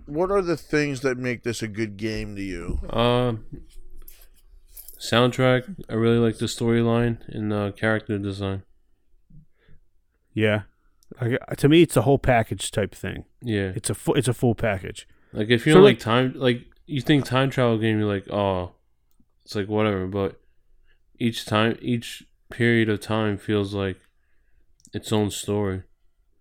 what are the things that make this a good game to you? Uh, soundtrack. I really like the storyline and the character design. Yeah. I, to me it's a whole package type thing. Yeah, It's a full it's a full package. like if you're So, like, like- time, like you think time travel game, you're like, oh, it's like whatever. But each time, each period of time feels like its own story.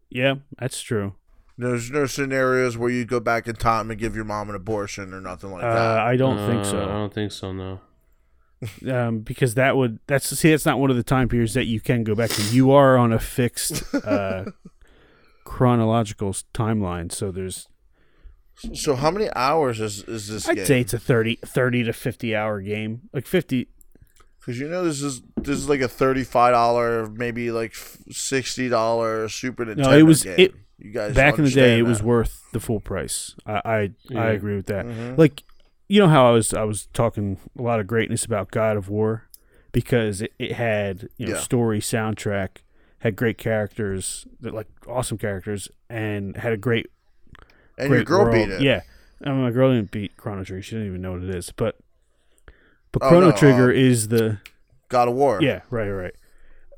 Yeah, that's true. There's no scenarios where you go back in time and give your mom an abortion or nothing like Uh, that. I don't think Uh, so. I don't think so. No. [laughs] um, because that would that's see that's not one of the time periods that you can go back to. You are on a fixed [laughs] uh, chronological timeline, so there's So how many hours is is this I'd game? say it's a 30, 30 to fifty hour game. Like fifty. Because you know this is this is like a thirty five dollar, maybe like sixty dollar Super Nintendo. No, it was- game. it- you guys Back in the day, it was worth the full price. I I, Yeah. I agree with that. Mhm. Like, you know how I was I was talking a lot of greatness about God of War because it, it had you know Yeah. story, soundtrack, had great characters, that like awesome characters, and had a great and great your girl world. beat it. Yeah, I mean, my girl didn't beat Chrono Trigger. She didn't even know what it is. But but Oh, Chrono no, Trigger uh, is the God of War. yeah right right.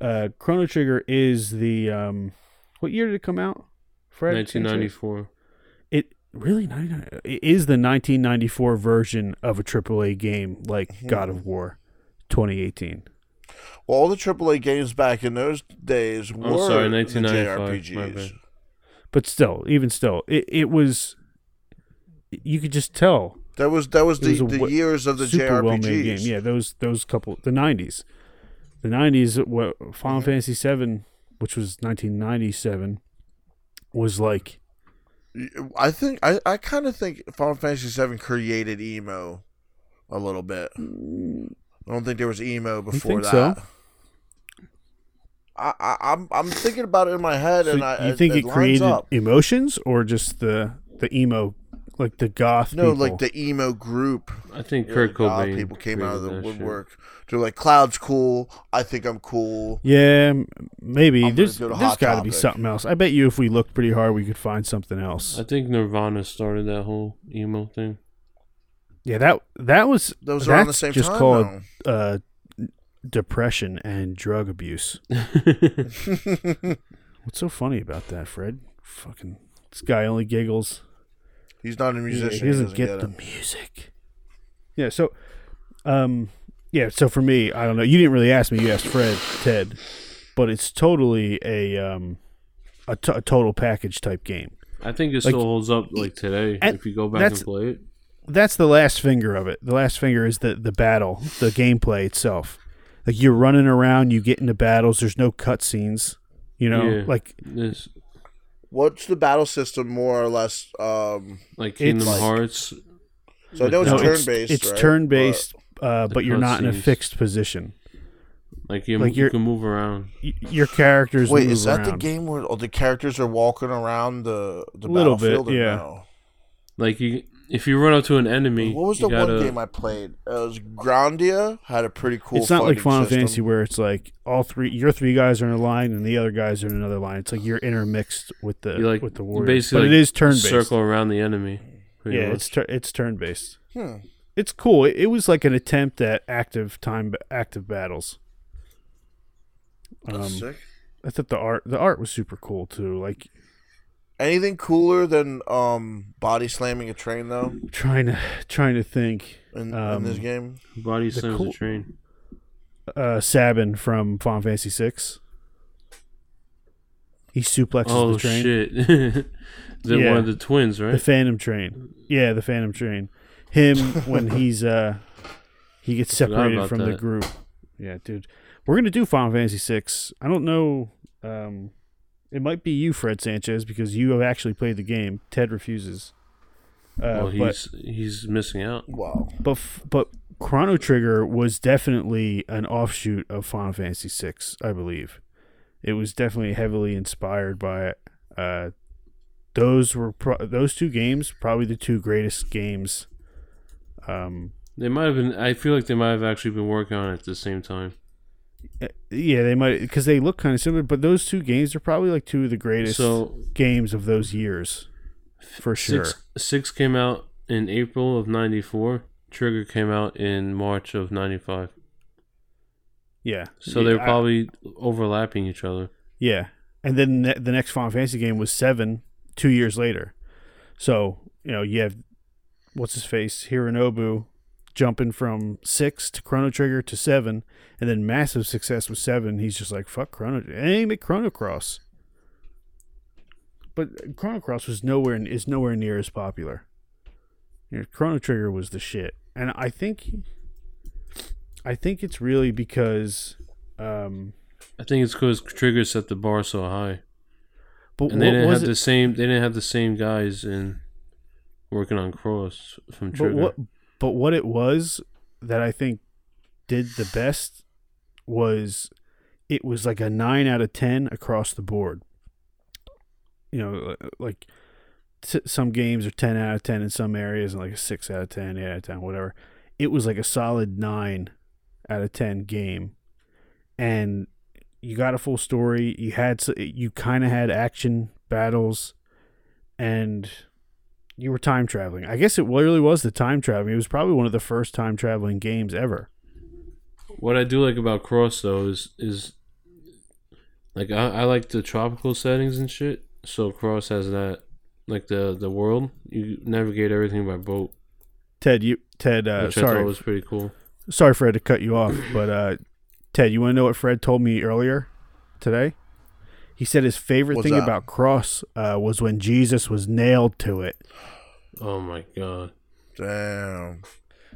Uh, Chrono Trigger is the um, what year did it come out? Fred, Nineteen ninety four. It really 99 it is the 1994 version of a AAA game like Hmm. God of War 2018. Well, all the AAA games back in those days were Oh, sorry, 1995, JRPGs. But still, even still, it, it was you could just tell That was that was the, was a the years of the super JRPGs. made game. Yeah, those those couple the 90s. The 90s what Final. Fantasy 7 which was 1997 was like I think I, I kind of think Final Fantasy VII created emo a little bit. I don't think there was emo before that. so? I, I I'm I'm thinking about it in my head, so and I you think it, lines created up. emotions or just the the emo like the goth No, people? like the emo group. I think you Kurt know, God, Cobain. people came out of the created that shit. woodwork. They're like, "Cloud's cool. I think I'm cool." Yeah, maybe. I'm There's go to there's Hot got to be something else. I bet you if we looked pretty hard, we could find something else. I think Nirvana started that whole emo thing. Yeah, that that was Those are around the That's same just time. called- though. uh, depression and drug abuse. [laughs] [laughs] What's so funny about that, Fred? Fucking this guy only giggles. He's not a He- musician. He doesn't get, the music. Yeah. So, um, yeah. So for me, I don't know. You didn't really ask me. You asked Fred, Ted, but it's totally a um, a, t- a total package type game. I think it Like- still holds up like today if you go back and play it. that's the last finger of it. The last finger is the the battle, the gameplay itself. Like you're running around, you get into battles. There's no cutscenes. You know, Yeah. like This What's the battle system more or less? Um, like Kingdom like- Hearts. so I know it's no, turn based. It's, right? turn based, uh, but you're not in a fixed position. Like you, Like you can move around. Y- your characters Wait, move is that around. the game where all the characters are walking around the the Little bit, battlefield? or yeah. no? Like you, if you run up to an enemy, What was the gotta, one game I played? It was Grandia. Had a pretty cool. it's not like Final system. Fantasy where it's like all three, your three guys are in a line and the other guys are in another line. It's like you're intermixed with the like with the you warriors. basically But like it is turn based. Circle around the enemy. Yeah, much. it's tur- it's turn based. Hmm. It's cool. It, it was like an attempt at active time active battles. That's Um, sick. I thought the art the art was super cool too. Like Anything cooler than um body slamming a train though trying to trying to think. in, in Um, this game? body the slams cool- the train. Uh, Sabin from Final Fantasy Six. He suplexes Oh the train. shit! [laughs] They're Yeah. one of the twins, right? The? Phantom Train. Yeah, the Phantom Train. Him [laughs] when he's uh he gets separated about from the group. Yeah, dude. We're gonna do Final Fantasy Six. I don't know. Um, it might be you, Fred Sanchez, because you have actually played the game. Ted refuses. Uh, well, but he's he's missing out. Wow. but but Chrono Trigger was definitely an offshoot of Final Fantasy Six, I believe. It was definitely heavily inspired by it. Uh, those were pro- those two games, probably the two greatest games. Um, They might have been. I feel like they might have actually been working on it at the same time. Uh, yeah, they might because they look kind of similar, but those two games are probably like two of the greatest So games of those years, for sure. six six came out in April of '94. Trigger came out in March of '95. Yeah, So they're Yeah, I- probably overlapping each other. Yeah, and then ne- the next Final Fantasy game was seven, two years later. So you know you have what's his face Hironobu jumping from six to Chrono Trigger to seven, and then massive success with seven. He's just like fuck Chrono, and he make Chrono Cross. But Chrono Cross was nowhere is nowhere near as popular. You know, Chrono Trigger was the shit, and I think, I think it's really because. Um, I think it's because Trigger set the bar so high, but and they didn't have it? the same. They didn't have the same guys in working on Cross from But Trigger. what but what it was that I think did the best was it was like a 9 out of 10 across the board. You know, like t- some games are 10 out of 10 in some areas and like a 6 out of 10, 8 out of 10, whatever. It was like a solid 9 out of 10 game. And you got a full story. You had you kind of had action battles and you were time traveling. I guess it really was the time traveling. It was probably one of the first time traveling games ever. What I do like about Cross though is is like I, I like the tropical settings and shit. So Cross has that like the the world. You navigate everything by boat, Ted, you Ted, uh, which I sorry, was pretty cool. sorry, Fred, to cut you off, but uh, Ted, you want to know what Fred told me earlier today? He said his favorite What's thing that? about Cross uh, was when Jesus was nailed to it. Oh my god. Damn.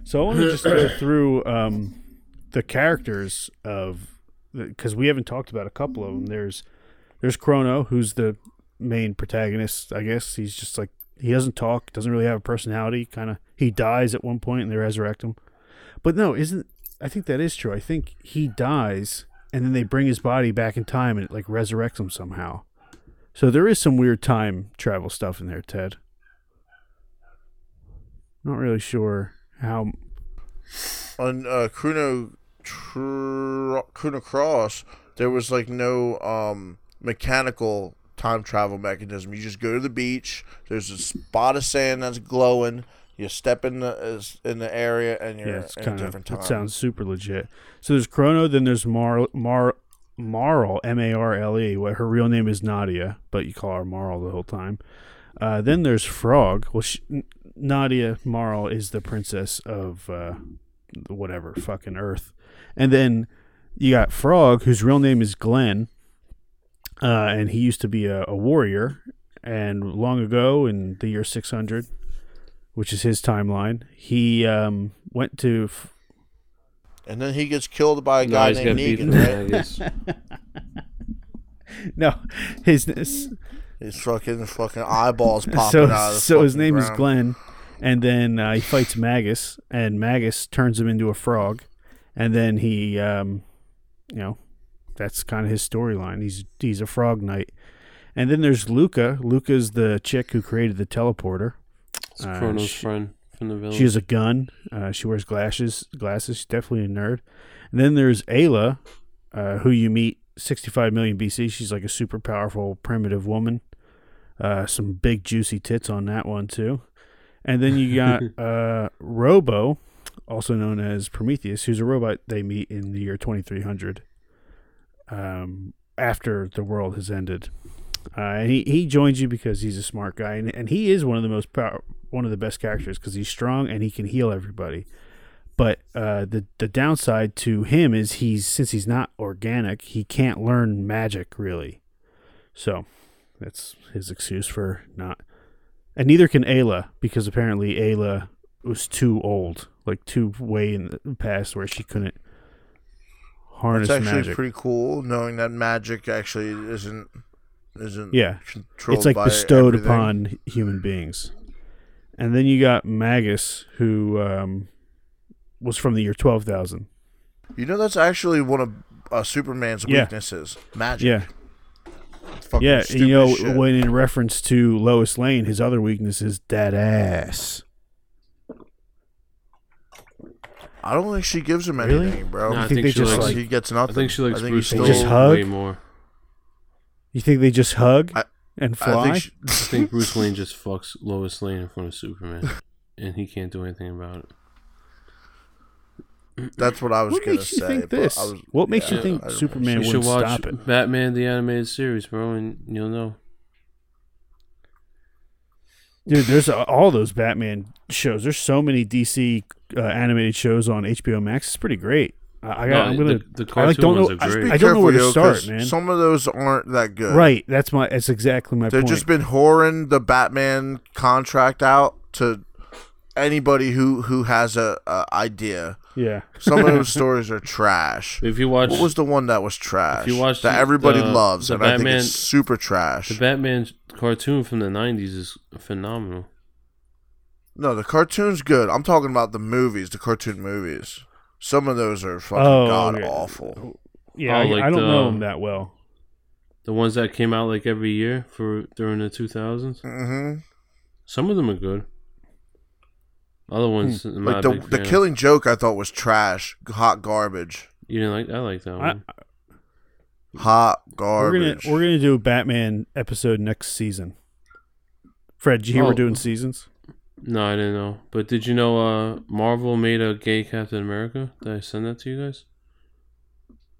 So I want to just go [laughs] through um, the characters of because we haven't talked about a couple of them. There's there's Chrono, who's the main protagonist. I guess he's just like he doesn't talk, doesn't really have a personality. Kind of he dies at one point and they resurrect him. But no, isn't I think that is true. I think he dies and then they bring his body back in time and it like resurrects him somehow. So there is some weird time travel stuff in there, Ted. Not really sure how On uh, Tr- Chrono Cross, there was like no um, mechanical time travel mechanism. You just go to the beach. There's a spot of sand that's glowing. You step in the in the area, and you're Yeah, it's in a kind of. different time. It sounds super legit. So there's Chrono, then there's Mar Mar Marle M A R L E. What her real name is Nadia, but you call her Marle the whole time. Uh, then there's Frog. Well, she, Nadia Marle is the princess of uh, whatever fucking Earth, and then you got Frog, whose real name is Glenn, uh, and he used to be a, a warrior. And long ago, in the year 600, which is his timeline, he um, went to f- and then he gets killed by a No, guy named beaten. Negan. I guess. [laughs] no his, his His fucking fucking eyeballs [laughs] popping so out. Of the so his fucking name is. Glenn, and then uh, he fights Magus, and Magus turns him into a frog, and then he um, you know that's kind of his storyline. He's he's a frog knight, and then there's Lucca. Lucca's the chick who created the teleporter. It's Uh, Chrono's she- friend from the village. She has a gun. Uh, she wears glasses. Glasses. She's definitely a nerd. And then there's Ayla, uh, who you meet 65 million BC. She's like a super powerful primitive woman. Uh, some big juicy tits on that one too. And then you got [laughs] uh, Robo, also known as Prometheus, who's a robot they meet in the year 2300. Um, after the world has ended. Uh, and he, he joins you because he's a smart guy, and, and he is one of the most power, one of the best characters because he's strong and he can heal everybody. But uh, the the downside to him is he's since he's not organic, he can't learn magic really. So that's his excuse for not. And neither can Ayla because apparently Ayla was too old, like too way in the past where she couldn't harness It's actually magic. pretty cool knowing that magic actually isn't isn't Yeah. it's like bestowed everything. upon human beings. And then you got Magus, who um, was from the year twelve thousand. You know that's actually one of uh, Superman's Yeah. weaknesses. Magic. Yeah, fucking yeah. And you know, shit. when in reference to Lois Lane, his other weakness is that ass. I don't think she gives him Really? anything, bro. No, I You think think they she just, likes. like- he gets nothing. I think she likes I think Bruce he's just still- hug? way more. You think they just hug I- and I fly? think she, I think Bruce Wayne just fucks Lois Lane in front of Superman, and he can't do anything about it. that's what I was what gonna makes you say. think this? I was- what makes yeah, you think I don't know. Superman you would should watch stop it? Batman the animated series, bro, and you'll know. Dude, there's uh, all those Batman shows. There's so many DC uh, animated shows on HBO Max. It's pretty great. I, I got. I'm gonna. the, the I like don't know. I, Just great. be I don't know where to careful, start, man. Some of those aren't that good. Right. That's my. That's exactly my They've point. just been whoring the Batman contract out to anybody who who has a, a idea. yeah. Some of [laughs] those stories are trash. If you watch What was the one that was trash? If you watch that everybody the- loves, the and I think Batman- it's super trash. the Batman cartoon from the '90s, is phenomenal. No, the cartoon's good. I'm talking about the movies, the cartoon movies. Some of those are fucking Oh, god yeah. awful. Yeah, Oh, I, like I don't the- know them that well. The ones that came out like every year for during the 2000s. hmm Some of them are good. Other ones, I'm Like the a big the fan of. Killing Joke, I thought was trash, hot garbage, You didn't like? I like that I, one. hot we're gonna garbage. we're gonna do a Batman episode next season. Fred, did you hear we're Oh. doing seasons? No, I didn't know. But did you know uh, Marvel made a gay Captain America? Did I send that to you guys?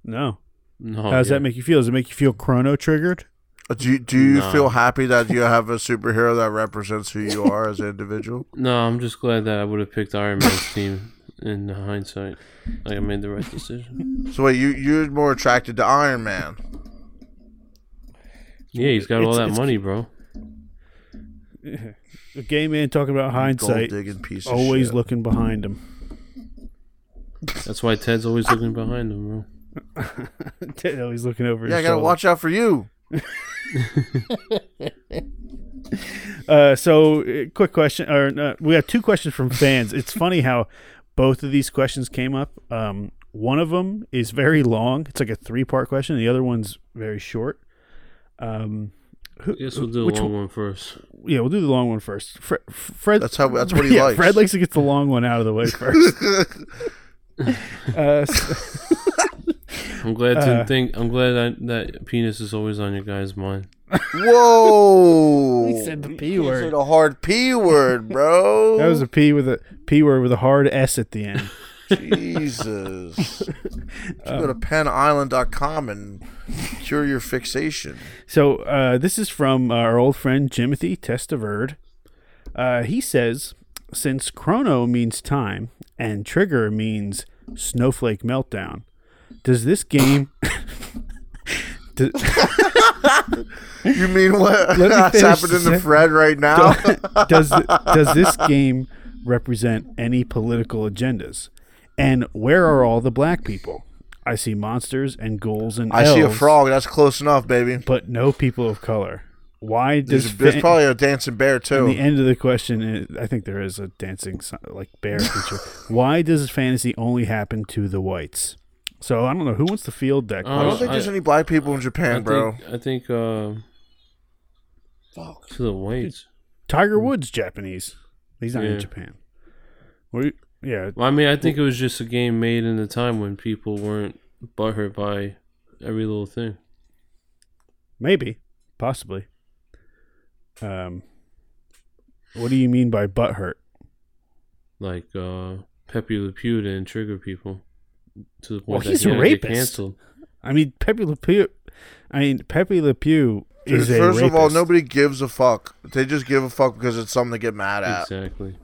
No. No. How does yeah. that make you feel? Does it make you feel chrono triggered? do you, do you Nah. feel happy that you have a superhero that represents who you are as an individual? [laughs] No, I'm just glad that I would have picked Iron Man's team in hindsight. Like I made the right decision. So wait, you you're more attracted to Iron Man? Yeah, he's got all that money, bro. [laughs] A gay man talking about hindsight, Gold digging piece. of always shit. looking behind him. That's why Ted's always looking behind him, bro. [laughs] Ted always looking over. Yeah, I gotta shoulder. watch out for you. [laughs] Uh, so, uh, quick question, or uh, we have two questions from fans. it's funny how both of these questions came up. Um, one of them is very long; it's like a three-part question. The other one's very short. Um, who, I guess we'll do which the long one- one first. Yeah, we'll do the long one first. Fre- Fred, That's how. That's what he [laughs] yeah, likes. Fred likes to get the long one out of the way first. [laughs] uh, s- [laughs] I'm glad to Uh, think. I'm glad that that penis is always on your guys' mind. Whoa! He said the P You word. said a hard P word, bro. that was a P with a P word with a hard S at the end. Jesus. You go to penisland.com and cure your fixation. So uh, this is from our old friend Timothy Testaverde. Uh, he says, since chrono means time and trigger means snowflake meltdown, does this game? [laughs] do- [laughs] You mean what? [laughs] me That's happening to Fred right now? does does this game represent any political agendas? And where are all the black people? I see monsters and ghouls and I see a frog. That's close enough, baby. but no people of color. Why does There's, there's fan- probably a dancing bear And too. the end of the question is, I think there is a dancing so- like bear creature. [laughs] Why does fantasy only happen to the whites? So I don't know who wants to field that Uh, I don't question. think there's I- any black people in I Japan, think. bro. I think. Uh, to the whites. Tiger Woods Japanese. He's not Yeah. in Japan. We, yeah, Well, I mean, I think it was just a game made in a time when people weren't butthurt by every little thing. maybe, possibly. Um, what do you mean by butt hurt? Like uh, Pepe Le Pew didn't trigger people to the point Well, that he's he a had to get rapist. canceled. I mean, Pepe Le Pew. I mean, Pepe Le Pew Dude, is a first of all, nobody gives a fuck. They just give a fuck because it's something to get mad at. Exactly.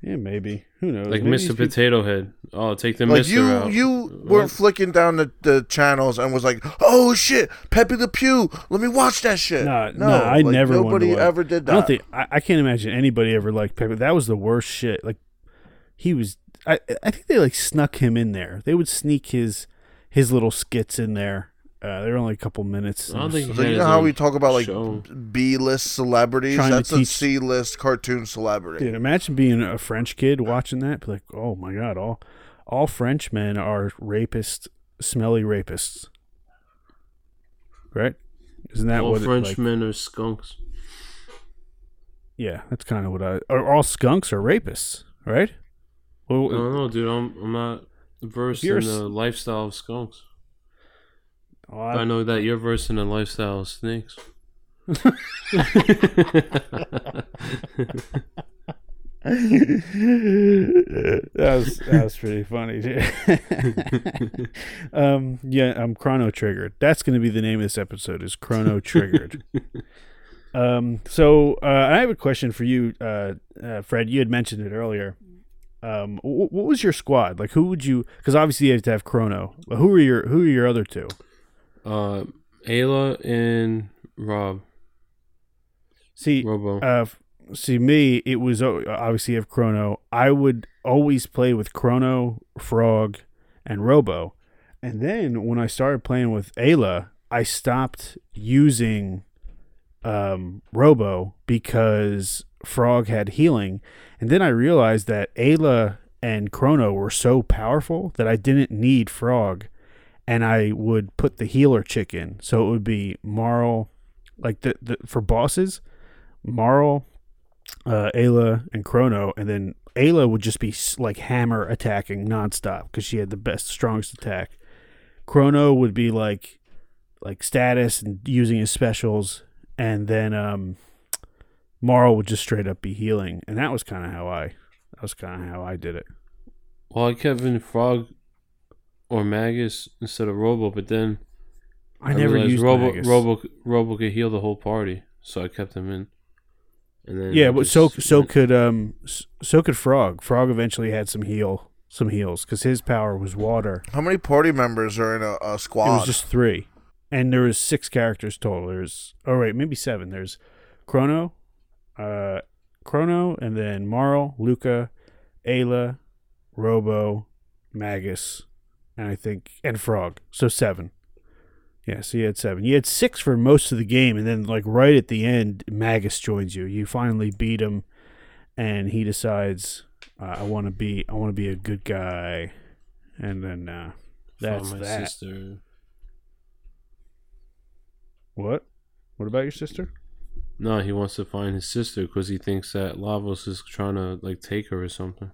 Yeah, maybe. Who knows? Like Maybe Mr. these people- Potato Head. Oh, take the Like Mister you, out. you weren't flicking down the, the channels and was like, "Oh shit, Pepe Le Pew, let me watch that shit." Nah, no, nah, I like, never Nobody watch- ever did that. I don't think I, I can't imagine anybody ever liked Pepe. That was the worst shit. Like he was. I I think they like snuck him in there. They would sneak his his little skits in there. Uh, they were only a couple minutes. I don't think So you know how we talk about like show. B-list celebrities? Trying That's a teach- C-list cartoon celebrity. Dude, imagine being a French kid watching that. Be like, oh my god, all all French men are rapists, smelly rapists. Right? Isn't that All what? it, French like- men are skunks. yeah, that's kind of what I. Or all skunks are rapists, right? Well, I don't know, dude. I'm I'm not versed in the lifestyle of skunks. Oh, I I, know that you're versed in the lifestyle of snakes. that was that was pretty funny. Dude. [laughs] um, yeah, I'm chrono triggered. That's going to be the name of this episode. Is chrono triggered. [laughs] um, so uh, I have a question for you, uh, uh, Fred. You had mentioned it earlier. Um, wh- what was your squad? Like, who would you? Because obviously you have to have chrono. Who are your Who are your other two? Uh, Ayla and Rob See, Robo. Uh, see me, it was obviously of Chrono. I would always play with Chrono, Frog, and Robo, and then when I started playing with Ayla, I stopped using um, Robo because Frog had healing, and then I realized that Ayla and Chrono were so powerful that I didn't need Frog, and I would put the healer chick in. So it would be Marle, like the, the for bosses, Marle, uh, Ayla, and Chrono, and then Ayla would just be like hammer attacking nonstop because she had the best, strongest attack. Chrono would be like like status and using his specials, and then um, Marle would just straight up be healing, and that was kind of how I that was kind of how I did it. Well, I kept in Frog or Magus instead of Robo, but then I, never used Robo. Magus. Robo Robo could heal the whole party, so I kept him in. And then Yeah, but so so went- could um so could Frog. Frog eventually had some heal some heals because his power was water. How many party members are in a, a It was just three, and there was six characters total. There's oh wait maybe seven. There's Chrono, uh, Chrono, and then Marle, Lucca, Ayla, Robo, Magus, and I think and Frog. So seven. Yeah, so you had seven. You had six for most of the game, and then like right at the end, Magus joins you. You finally beat him, and he decides, uh, "I want to be, I want to be a good guy," and then uh, found that's my that. sister. What? What about your sister? No, he wants to find his sister because he thinks that Lavos is trying to like take her or something.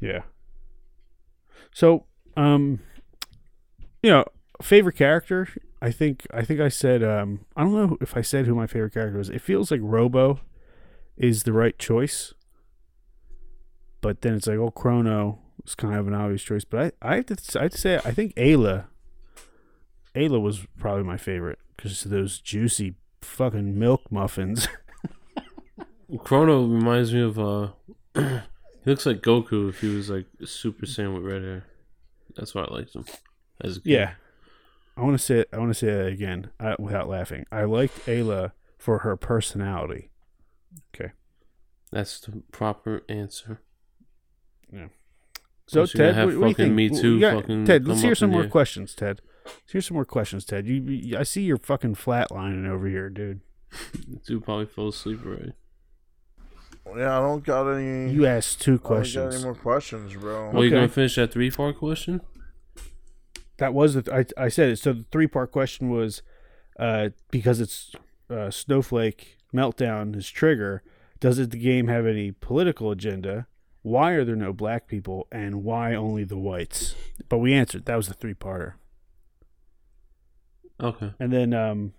Yeah. So, um, you know, favorite character. I think I think I said um I don't know if I said who my favorite character was. It feels like Robo is the right choice, but then it's like oh Chrono is kind of an obvious choice. But I I have to I have to say I think Ayla Ayla was probably my favorite because those juicy fucking milk muffins. [laughs] Chrono reminds me of uh, [clears throat] he looks like Goku if he was like Super Saiyan with red hair. That's why I liked him. As. Yeah. I want to say it, I want to say that again uh, without laughing. I liked Ayla for her personality. Okay, that's the proper answer. Yeah. So Plus you're gonna Ted, what, what do you think? Me Too got- fucking Ted, let's hear some more here. questions, Ted. Let's hear some more questions, Ted. You, you, I see you're fucking flatlining over here, dude. [laughs] Dude probably fell asleep already. Yeah, I don't got any. You asked two questions. I don't got questions. any more questions, bro. Well, you Okay. gonna finish that three part question? That was the I, I said it. So the three part question was, uh, because it's uh, Snowflake meltdown is trigger. Does it the game have any political agenda? Why are there no black people, and why only the whites? But we answered. That was the three parter. Okay. And then um,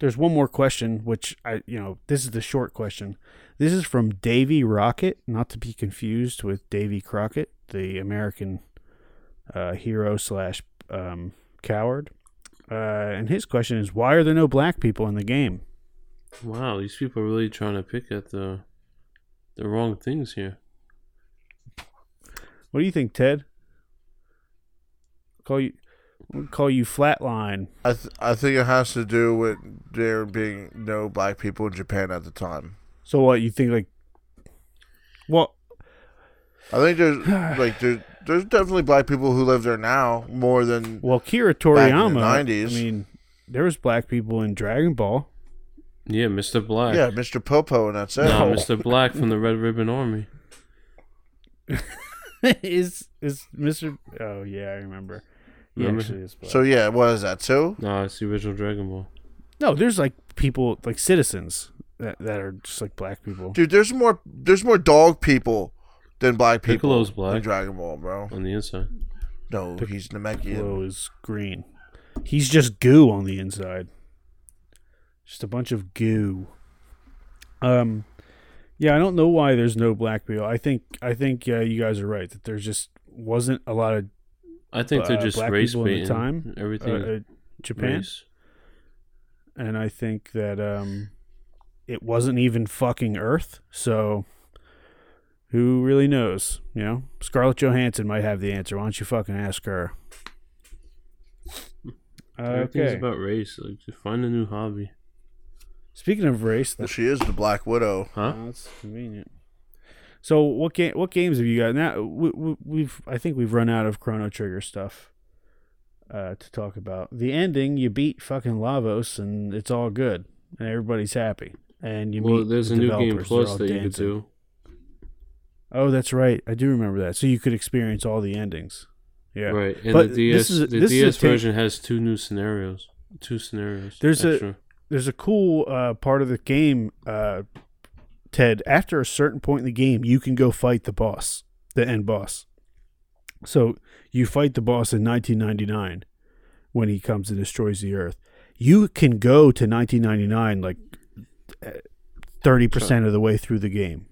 there's one more question, which I, you know, this is the short question. This is from Davy Rocket, not to be confused with Davy Crockett, the American uh, hero slash um, coward. Uh, and his question is, why are there no black people in the game? Wow, these people are really trying to pick at the the wrong things here. What do you think, Ted? Call you, we'll call you flatline. I th- I think it has to do with there being no black people in Japan at the time. So what you think? Like, well, I think there's [sighs] like there's there's definitely black people who live there now more than well, Akira Back in the Toriyama. 90s. I mean, there was black people in Dragon Ball. Yeah, Mr. Black. yeah, Mr. Popo and that's it. No, oh. Mr. Black from the Red Ribbon Army. [laughs] is is Mr. Oh yeah, I remember. He actually is black. So yeah, what is that too? No, it's the original Dragon Ball. no, there's like people like citizens that, that are just like black people. Dude, there's more there's more dog people than black people Piccolo's in black. Dragon Ball, bro. on the inside. No, he's Namekian. Piccolo is green. He's just goo on the inside. Just a bunch of goo. Um, yeah, I don't know why there's no black people. I think I think uh, you guys are right that there just wasn't a lot of I think they're Uh, just black race people in the baiting. time, uh, Everything uh, Japan. race. and I think that um, it wasn't even fucking Earth. So, who really knows? You know, Scarlett Johansson might have the answer. Why don't you fucking ask her? [laughs] Everything's Okay. about race. Like, just find a new hobby. Speaking of race, Well, that's, she is the Black Widow. Huh? that's convenient. So, what game? What games have you got now? We, we, we've I think we've run out of Chrono Trigger stuff uh, to talk about. The ending, you beat fucking Lavos, and it's all good, and everybody's happy. and you well, meet there's the a new game. Plus that you could do. Oh, that's right. I do remember that. So you could experience all the endings. Yeah. Right, and But the DS a- the this is a DS version has two new scenarios. Two scenarios. There's a- There's a cool uh, part of the game, uh, Ted. After a certain point in the game, you can go fight the boss, the end boss. So you fight the boss in 1999 when he comes and destroys the Earth. You can go to 1999 like uh, thirty percent of the way through the game.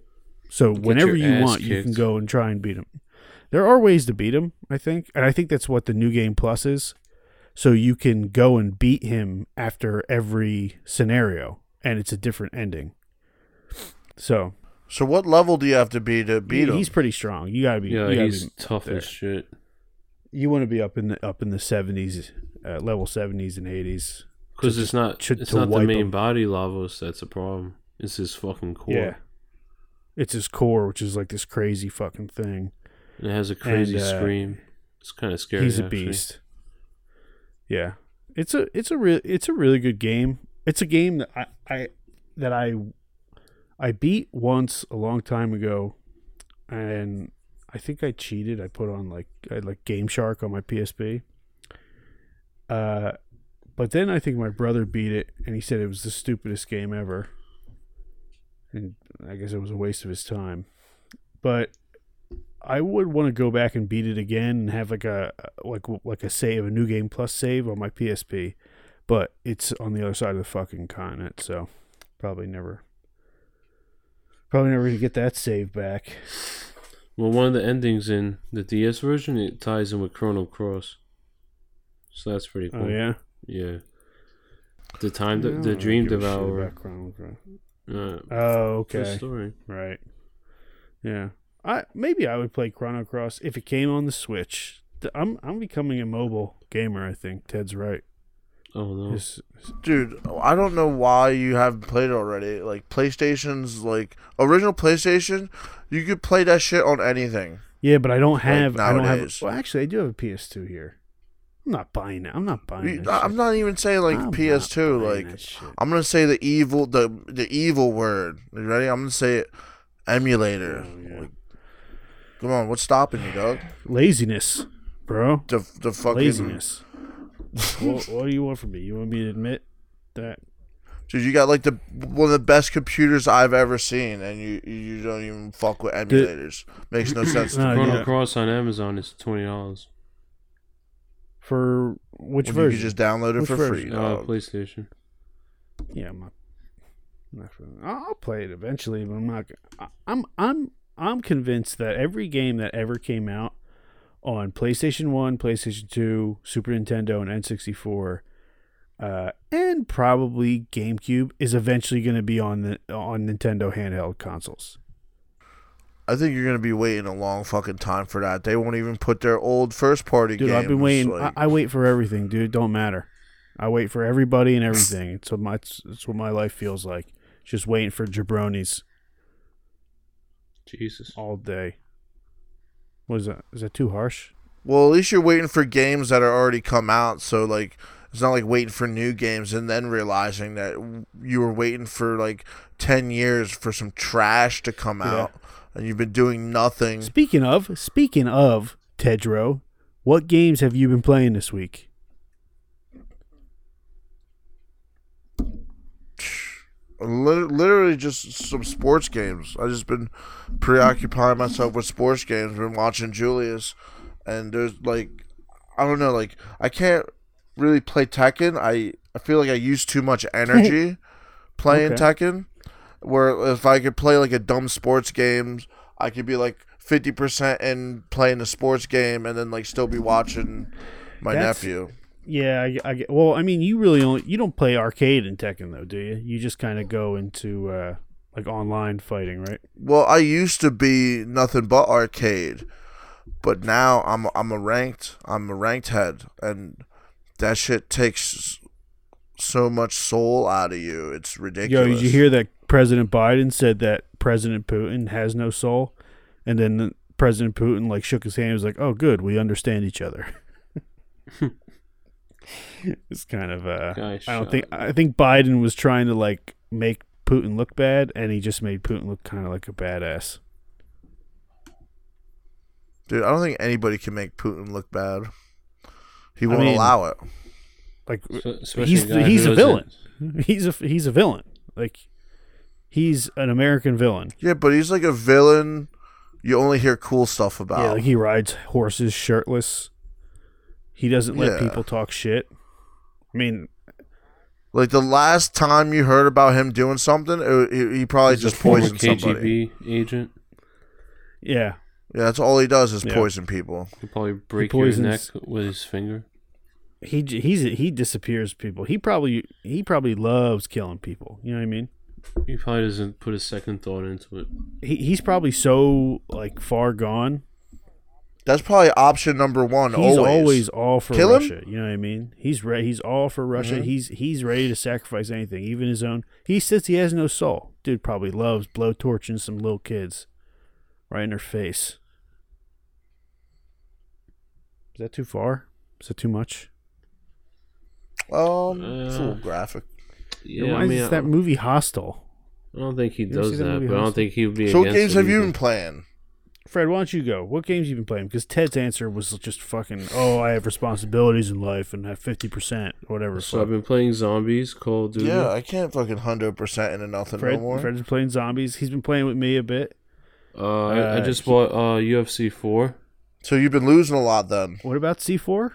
So Get whenever you want, you can go and try and beat him. There are ways to beat him, I think, and I think that's what the new game plus is. So you can go and beat him after every scenario, and it's a different ending. So So what level do you have to be to beat he- him? he's pretty strong. You gotta be. Yeah, you, gotta he's be tough there. as shit. you want to be up in the up in the seventies, uh, level seventies and eighties. Because it's not to- it's to not the main him. body Lavos that's a problem. It's his fucking core. Yeah, it's his core, which is like this crazy fucking thing. And it has a crazy uh, scream. It's kind of scary. He's a actually. beast. Yeah, it's a it's a real it's a really good game. It's a game that I, I that I I beat once a long time ago, and I think I cheated. I put on like I had like Game Shark on my PSP. Uh, but then I think my brother beat it, and he said it was the stupidest game ever. And I guess it was a waste of his time. But I would want to go back and beat it again and have like a like like a save, a new game plus save on my PSP. But it's on the other side of the fucking continent, so probably never, probably never gonna get that save back. Well, one of the endings in the DS version it ties in with Chrono Cross, so that's pretty cool. Oh yeah, Yeah. The time, the, the Dream Devourer. about Chrono Cross. Uh, Oh okay, story. right, yeah. I maybe I would play Chrono Cross if it came on the Switch. I'm I'm becoming a mobile gamer. I think Ted's right. Oh no. This- Dude, I don't know why you haven't played it already. Like PlayStation's like original PlayStation, you could play that shit on anything. yeah, but I don't have. I don't have. nowadays. Well, actually, I do have a PS2 here. I'm not buying it. I'm not buying You- it. I'm not even saying like I'm not PS2. buying Like that shit. I'm gonna say the evil the the evil word. You ready? I'm gonna say it. Emulator. Oh, yeah. Like, come on, what's stopping you, dog? laziness, bro. The the fucking Laziness. What, what do you want from me? You want me to admit that? dude. You got like the one of the best computers I've ever seen, and you you don't even fuck with emulators. Makes no sense. [clears throat] No, Chrono yeah. Cross on Amazon is twenty dollars. For which When you version? could just download it Which for version? free. Uh, dog. PlayStation. yeah, I'm not. I'm not for- I'll I'll play it eventually, but I'm not. I'm I'm I'm convinced that every game that ever came out on PlayStation One, PlayStation Two, Super Nintendo, and N64, uh, and probably GameCube is eventually going to be on the on Nintendo handheld consoles. I think you're gonna be waiting a long fucking time for that. They won't even put their old first party Dude, games. I've been waiting. like- I, I wait for everything, dude. Don't matter. I wait for everybody and everything. It's what my it's, it's what my life feels like. Just waiting for jabronis Jesus. all day. What is that? Is that too harsh? Well, at least you're waiting for games that are already come out. So like, it's not like waiting for new games and then realizing that you were waiting for like ten years for some trash to come Yeah. out, and you've been doing nothing. Speaking of, speaking of Tedro, what games have you been playing this week? Literally just some sports games. I just been preoccupying myself with sports games. Been watching Julius, and there's like, I don't know, like I can't really play Tekken. I I feel like I use too much [laughs] energy playing Okay. Tekken. Where if I could play like a dumb sports games, I could be like fifty percent in playing the sports game, and then like still be watching my That's- nephew. Yeah, I, I get- well, I mean, you really only you don't play arcade in Tekken though, do you? You just kind of go into uh, like online fighting, right? Well, I used to be nothing but arcade, but now I'm I'm a ranked I'm a ranked head, and that shit takes so much soul out of you. It's Yo, ridiculous. did you hear that President Biden said that President Putin has no soul, and then President Putin like shook his hand, and was like, "Oh, good, we understand each other." [laughs] [laughs] it's kind of uh, Guy I don't think I think Biden was trying to like make Putin look bad, and he just made Putin look kind of like a badass. Dude, I don't think anybody can make Putin look bad. He won't mean, allow it. Like Especially he's guy he's a doesn't- villain. He's a he's a villain. Like he's an American villain. Yeah, but he's like a villain you only hear cool stuff about. Yeah, like he rides horses shirtless. He doesn't let Yeah. people talk shit. I mean, Like the last time you heard about him doing something, it, he, he probably just former poisoned somebody. KGB agent. yeah, Yeah, that's all he does is Yeah. poison people. He'll probably break your neck with his finger. he j- he's he disappears people. He probably he probably loves killing people. You know what I mean? He probably doesn't put a second thought into it. He he's probably so like far gone. That's probably option number one. He's always. always, all for Kill him? Russia. You know what I mean? He's re- he's all for Russia. Mhm. He's he's ready to sacrifice anything, even his own. He says he has no soul. Dude probably loves blowtorching some little kids right in their face. Is that too far? Is that too much? um, it's a Uh, little graphic. It Yeah, I reminds mean, I, of that movie Hostel. I don't think he ever does that that, movie but I don't think he would be. So what games have you either. been playing? Fred, why don't you go? What games you been playing? Because Ted's answer was just fucking. Oh, I have responsibilities in life and have fifty percent, whatever. So fuck. I've been playing zombies, Call of Duty. Yeah, I can't fucking hundred percent into nothing Fred, no more. Fred's been playing zombies. He's been playing with me a bit. Uh, I, I Uh, just he- bought uh, UFC four. So you've been losing a lot then. What about C four?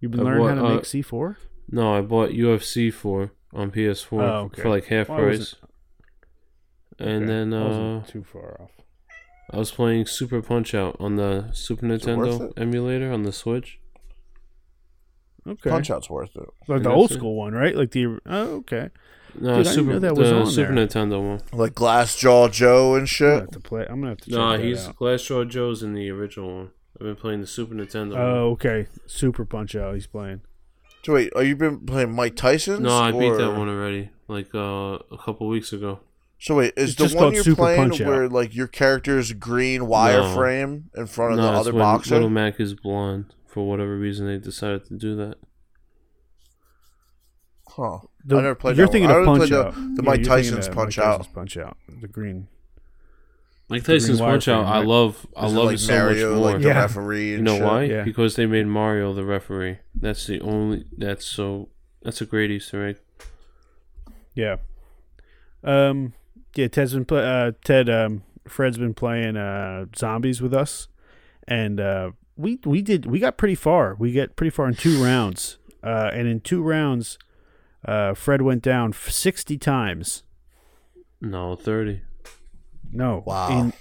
You've been Uh, learning what, how to uh, make C four. No, I bought UFC four on PS4 Oh, okay. for like half Well, price. And then uh, too far off. I was playing Super Punch Out on the Super Nintendo emulator on the Switch. Okay, Punch Out's worth it. like the old it. school one, right? Like the oh, okay. No, Dude, I didn't Super know that was the on Super there. Nintendo one. Like Glass Jaw Joe and shit. I'm gonna shit. have to play. I'm gonna have to. Check No, that he's out. Glass Jaw Joe's in the original one. I've been playing the Super Nintendo. one. Oh, okay. Super Punch Out. He's playing. So wait, are you been playing Mike Tyson's? No, I beat that one already, like uh, a couple weeks ago. So wait, is It's the just one called you're Super playing Punch-Out. where like your character's green wireframe in front of no, the other when boxer? Little Mac is blonde. For whatever reason, they decided to do that. Huh. The- I never played You're that thinking one. I of only Punch played the- Out. the Yeah, Mike you're thinking Tyson's of Punch Mike Out. Tyson's Punch Out. The green. Mike green Tyson's Punch Out, wireframe, I right? love. I Is it love like it so Mario, much more. like the Yeah. referee. And You know shit? why? Yeah. Because they made Mario the referee. That's the only. That's so. That's a great Easter egg. Yeah. Um. Yeah. Ted's been play. Uh. Ted. Um. Fred's been playing uh zombies with us, and uh, we we did we got pretty far. We get pretty far in two rounds. Uh. And in two rounds, uh, Fred went down sixty times. No, thirty. No. Wow. In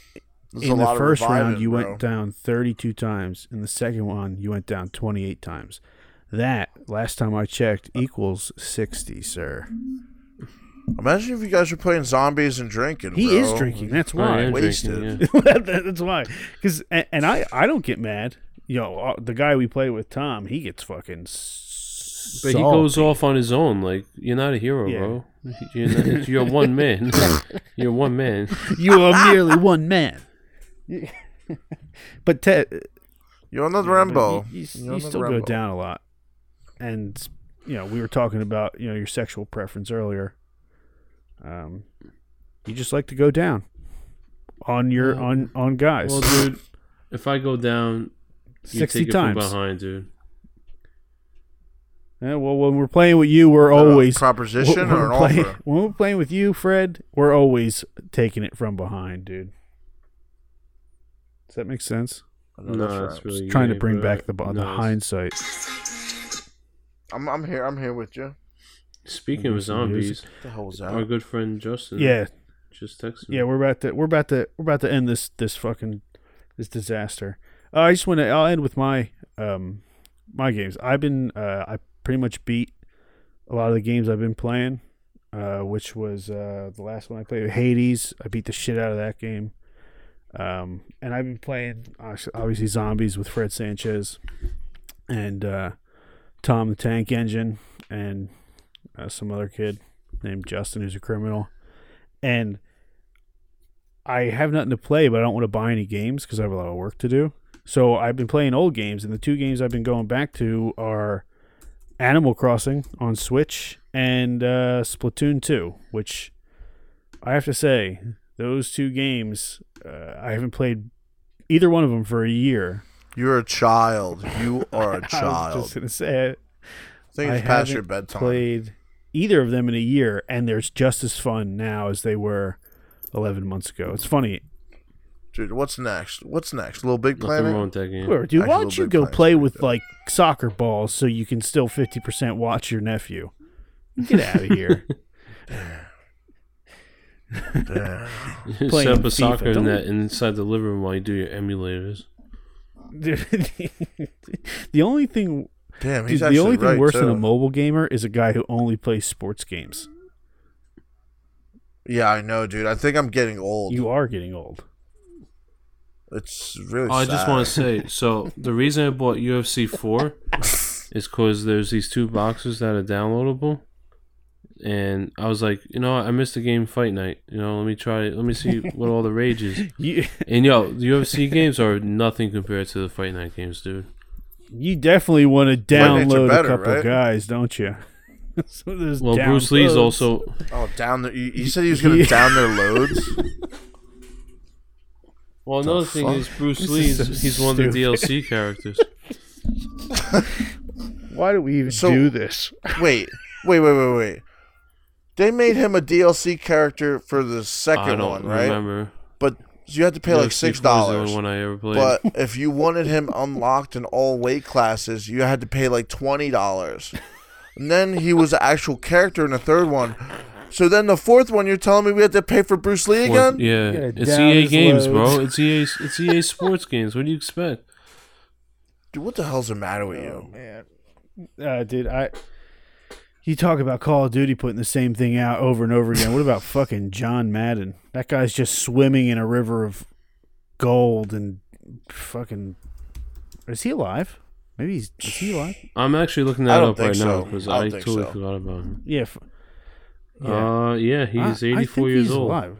There's in the lot of first round, you bro. went down 32 times. In the second one, you went down 28 times. That, last time I checked, equals 60, sir. Imagine if you guys were playing zombies and drinking. He bro. is drinking. That's why. am wasted. drinking, yeah. [laughs] That's why. Because and, and I I don't get mad. Yo, uh, the guy we play with, Tom, he gets fucking. But he goes off on his own. Like you're not a hero, Yeah. bro. You're, not, you're one man. [laughs] you're one man. You are merely one man. but Ted, You're on the Yeah, Rambo. You, you, You're the still go down a lot, and you know we were talking about you know your sexual preference earlier. Um, you just like to go down on your Well- on on guys Well, dude, if I go down, you sixty take it from times. behind, dude. Yeah, well, when we're playing with you, we're Is that always proposition when or an we're playing, offer. when we're playing with you, Fred. We're always taking it from behind, dude. Does that make sense? I know No, that's that's right. really Trying to bring back the the no, it's- hindsight. I'm, I'm here. I'm here with you. Speaking of Some music. zombies, the hell was our good friend Justin, Yeah, just texted me. Yeah, we're about to we're about to we're about to end this this fucking this disaster. Uh, I just want to I'll end with my um my games. I've been uh I pretty much beat a lot of the games I've been playing. Uh, which was uh the last one I played Hades. I beat the shit out of that game. Um, and I've been playing obviously zombies with Fred Sanchez and uh Tom the Tank Engine and uh, some other kid named Justin who's a criminal. And I have nothing to play, but I don't want to buy any games because I have a lot of work to do. So I've been playing old games, and the two games I've been going back to are Animal Crossing on Switch and uh, Splatoon 2, which I have to say, those two games, uh, I haven't played either one of them for a year. You're a child. You [laughs] are a I was child. just gonna say, it. I think I it's past your bedtime. played either of them in a year, and they're just as fun now as they were eleven months ago. It's funny, Dude, what's next? What's next? A little Big Nothing Planet? wrong with that game. Sure, dude. Actually, Why don't you go play with good. like soccer balls so you can still fifty percent watch your nephew? Get out of [laughs] here. Damn. Set up a soccer don't- net inside the living room while you do your emulators. [laughs] The only thing, Damn, dude, the only thing right, worse too. than a mobile gamer is a guy who only plays sports games. Yeah, I know, dude. I think I'm getting old. You are getting old. It's really Oh, I just want to say, so [laughs] the reason I bought UFC 4 is because there's these two boxes that are downloadable. And I was like, you know? I missed the game Fight Night. You know, let me try Let me see what all the rage is. [laughs] You, And yo, the UFC games are nothing compared to the Fight Night games, dude. You definitely want to download better, a couple right? guys, don't you? [laughs] so there's Well, Bruce Lee's downloads. also. Oh, down there. You, you said he was going to Yeah. down their loads? [laughs] Well, The another thing fuck? is Bruce This Lee's. is so he's one of the. DLC characters. [laughs] Why do we even So- do this? wait, wait, wait, wait, wait. They made him a DLC character for the I second don't one, right? remember. But you had to pay like six 4 is the only dollars. one I ever played. But if you wanted him unlocked in all weight classes, you had to pay like twenty dollars. And then he was an actual character in the third one. So then the fourth one, you're telling me we had to pay for Bruce Lee Well, again? yeah, Gotta it's EA his games, bro. It's EA. It's EA Sports games. What do you expect? Dude, what the hell's the matter with Oh you? man, uh, dude, I. You talk about Call of Duty putting the same thing out over and over again. What about [laughs] fucking John Madden? That guy's just swimming in a river of gold and fucking. Is he alive? Maybe he's. Is he alive? I'm actually looking that up right think now because I I, totally so. forgot about him. Yeah. F- yeah. Uh, yeah, he's I 84 think years he's old. alive.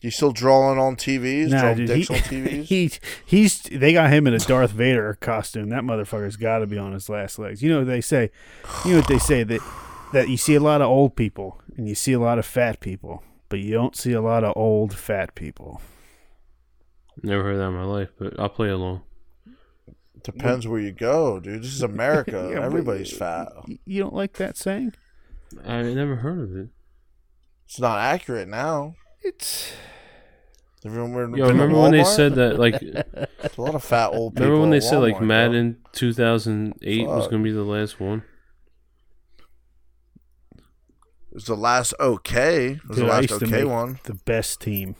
You still drawing on TVs? Nah, drawing dude, dicks he, on TVs? [laughs] he he's they got him in a Darth Vader costume. That motherfucker's got to be on his last legs. You know what they say? You know what they say that that you see a lot of old people and you see a lot of fat people, but you don't see a lot of old fat people. Never heard that in my life, but I'll play along. Depends where you go, dude. This is America. [laughs] Yeah, Everybody's fat. You don't like that saying? I never heard of it. It's not accurate now. It's Everyone we're Yo, remember when they said that? Like, [laughs] a lot of fat old people. remember when they said like Walmart, bro. Madden 2008 was gonna be the last one? It was the last okay. It was Dude, the last okay one, the best team.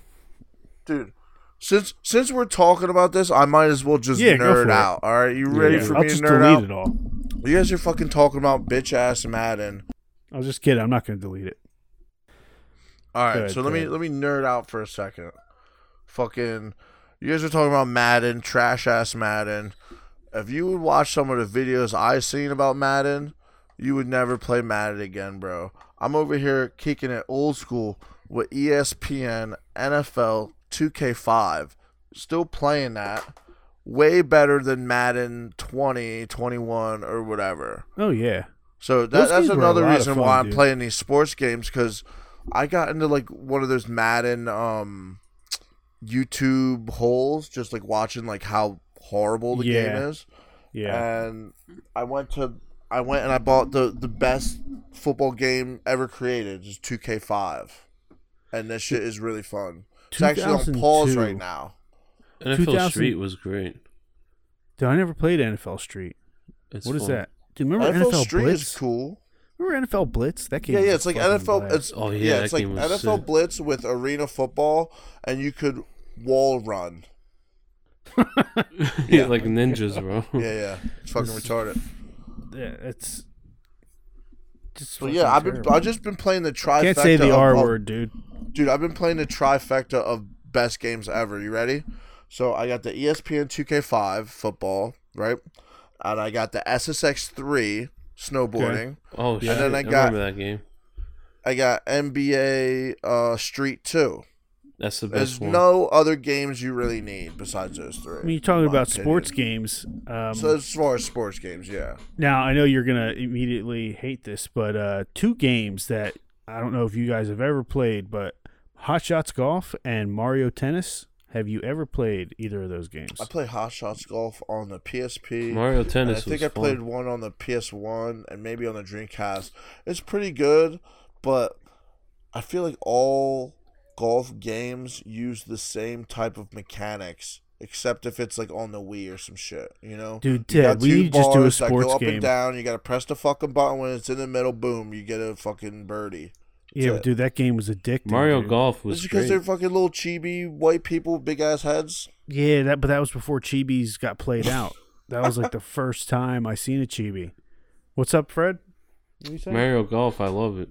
dude. Since since we're talking about this, I might as well just Yeah, go for nerd it. out. All right, you ready Yeah, for I'll me to nerd delete out? it all. You guys are fucking talking about bitch ass Madden. I was just kidding. I'm not going to delete it. All right, Good, so let me let me nerd out for a second. Fucking, you guys are talking about Madden, trash ass Madden. If you would watch some of the videos I've seen about Madden, you would never play Madden again, bro. I'm over here kicking it old school with ESPN, NFL, 2K5, still playing that. Way better than Madden 20, 21, or whatever. Oh yeah. So that, that's games were a another reason fun, why I'm dude. playing these sports games because I got into like one of those Madden um YouTube holes, just like watching like how horrible the Yeah. game is. Yeah. And I went to I went and I bought the the best football game ever created, just 2K5. And this shit is really fun. It's actually on pause right now. NFL 2000 Street was great. Dude, I never played NFL Street. It's What is fun. that? Do you remember NFL, NFL, Street Blitz? is cool. Remember NFL Blitz? That game. Yeah, yeah, it's like NFL. blast. It's Oh, yeah, yeah, it's like NFL sick. Blitz with arena football, and you could wall run. [laughs] yeah, like ninjas, bro. [laughs] Yeah, yeah, it's fucking retarded. yeah, it's just. But yeah, I've been terrible. I've just been playing the trifecta. Can't say the of- R of- word, dude. dude. I've been playing the trifecta of best games ever. You ready? So I got the ESPN 2K5 football, right? And I got the SSX3 snowboarding. Oh Yeah. shit! And then I I, got- remember that game. I got NBA uh, Street 2. That's the There's best one. no other games you really need besides those three. When you're talking about opinion. sports games, um, So as far as sports games, yeah. now I know you're gonna immediately hate this, but uh, two games that I don't know if you guys have ever played, but Hot Shots Golf and Mario Tennis. Have you ever played either of those games? I played Hot Shots Golf on the PSP. Mario Tennis I think was I played fun. one on the PS1 and maybe on the Dreamcast. It's pretty good, but I feel like all golf games use the same type of mechanics, except if it's like on the Wii or some shit. You know, Dude, You we two just do a bars that sports go up game. and down. You got to press the fucking button when it's in the middle. Boom, you get a fucking birdie. Yeah, it. dude, that game was addicting. Mario dude. Golf It's was because they're fucking little chibi white people with big ass heads. Yeah, that but that was before chibis got played out. That was like the [laughs] first time I seen a chibi. What's up, Fred? What you? Mario Golf, I love it.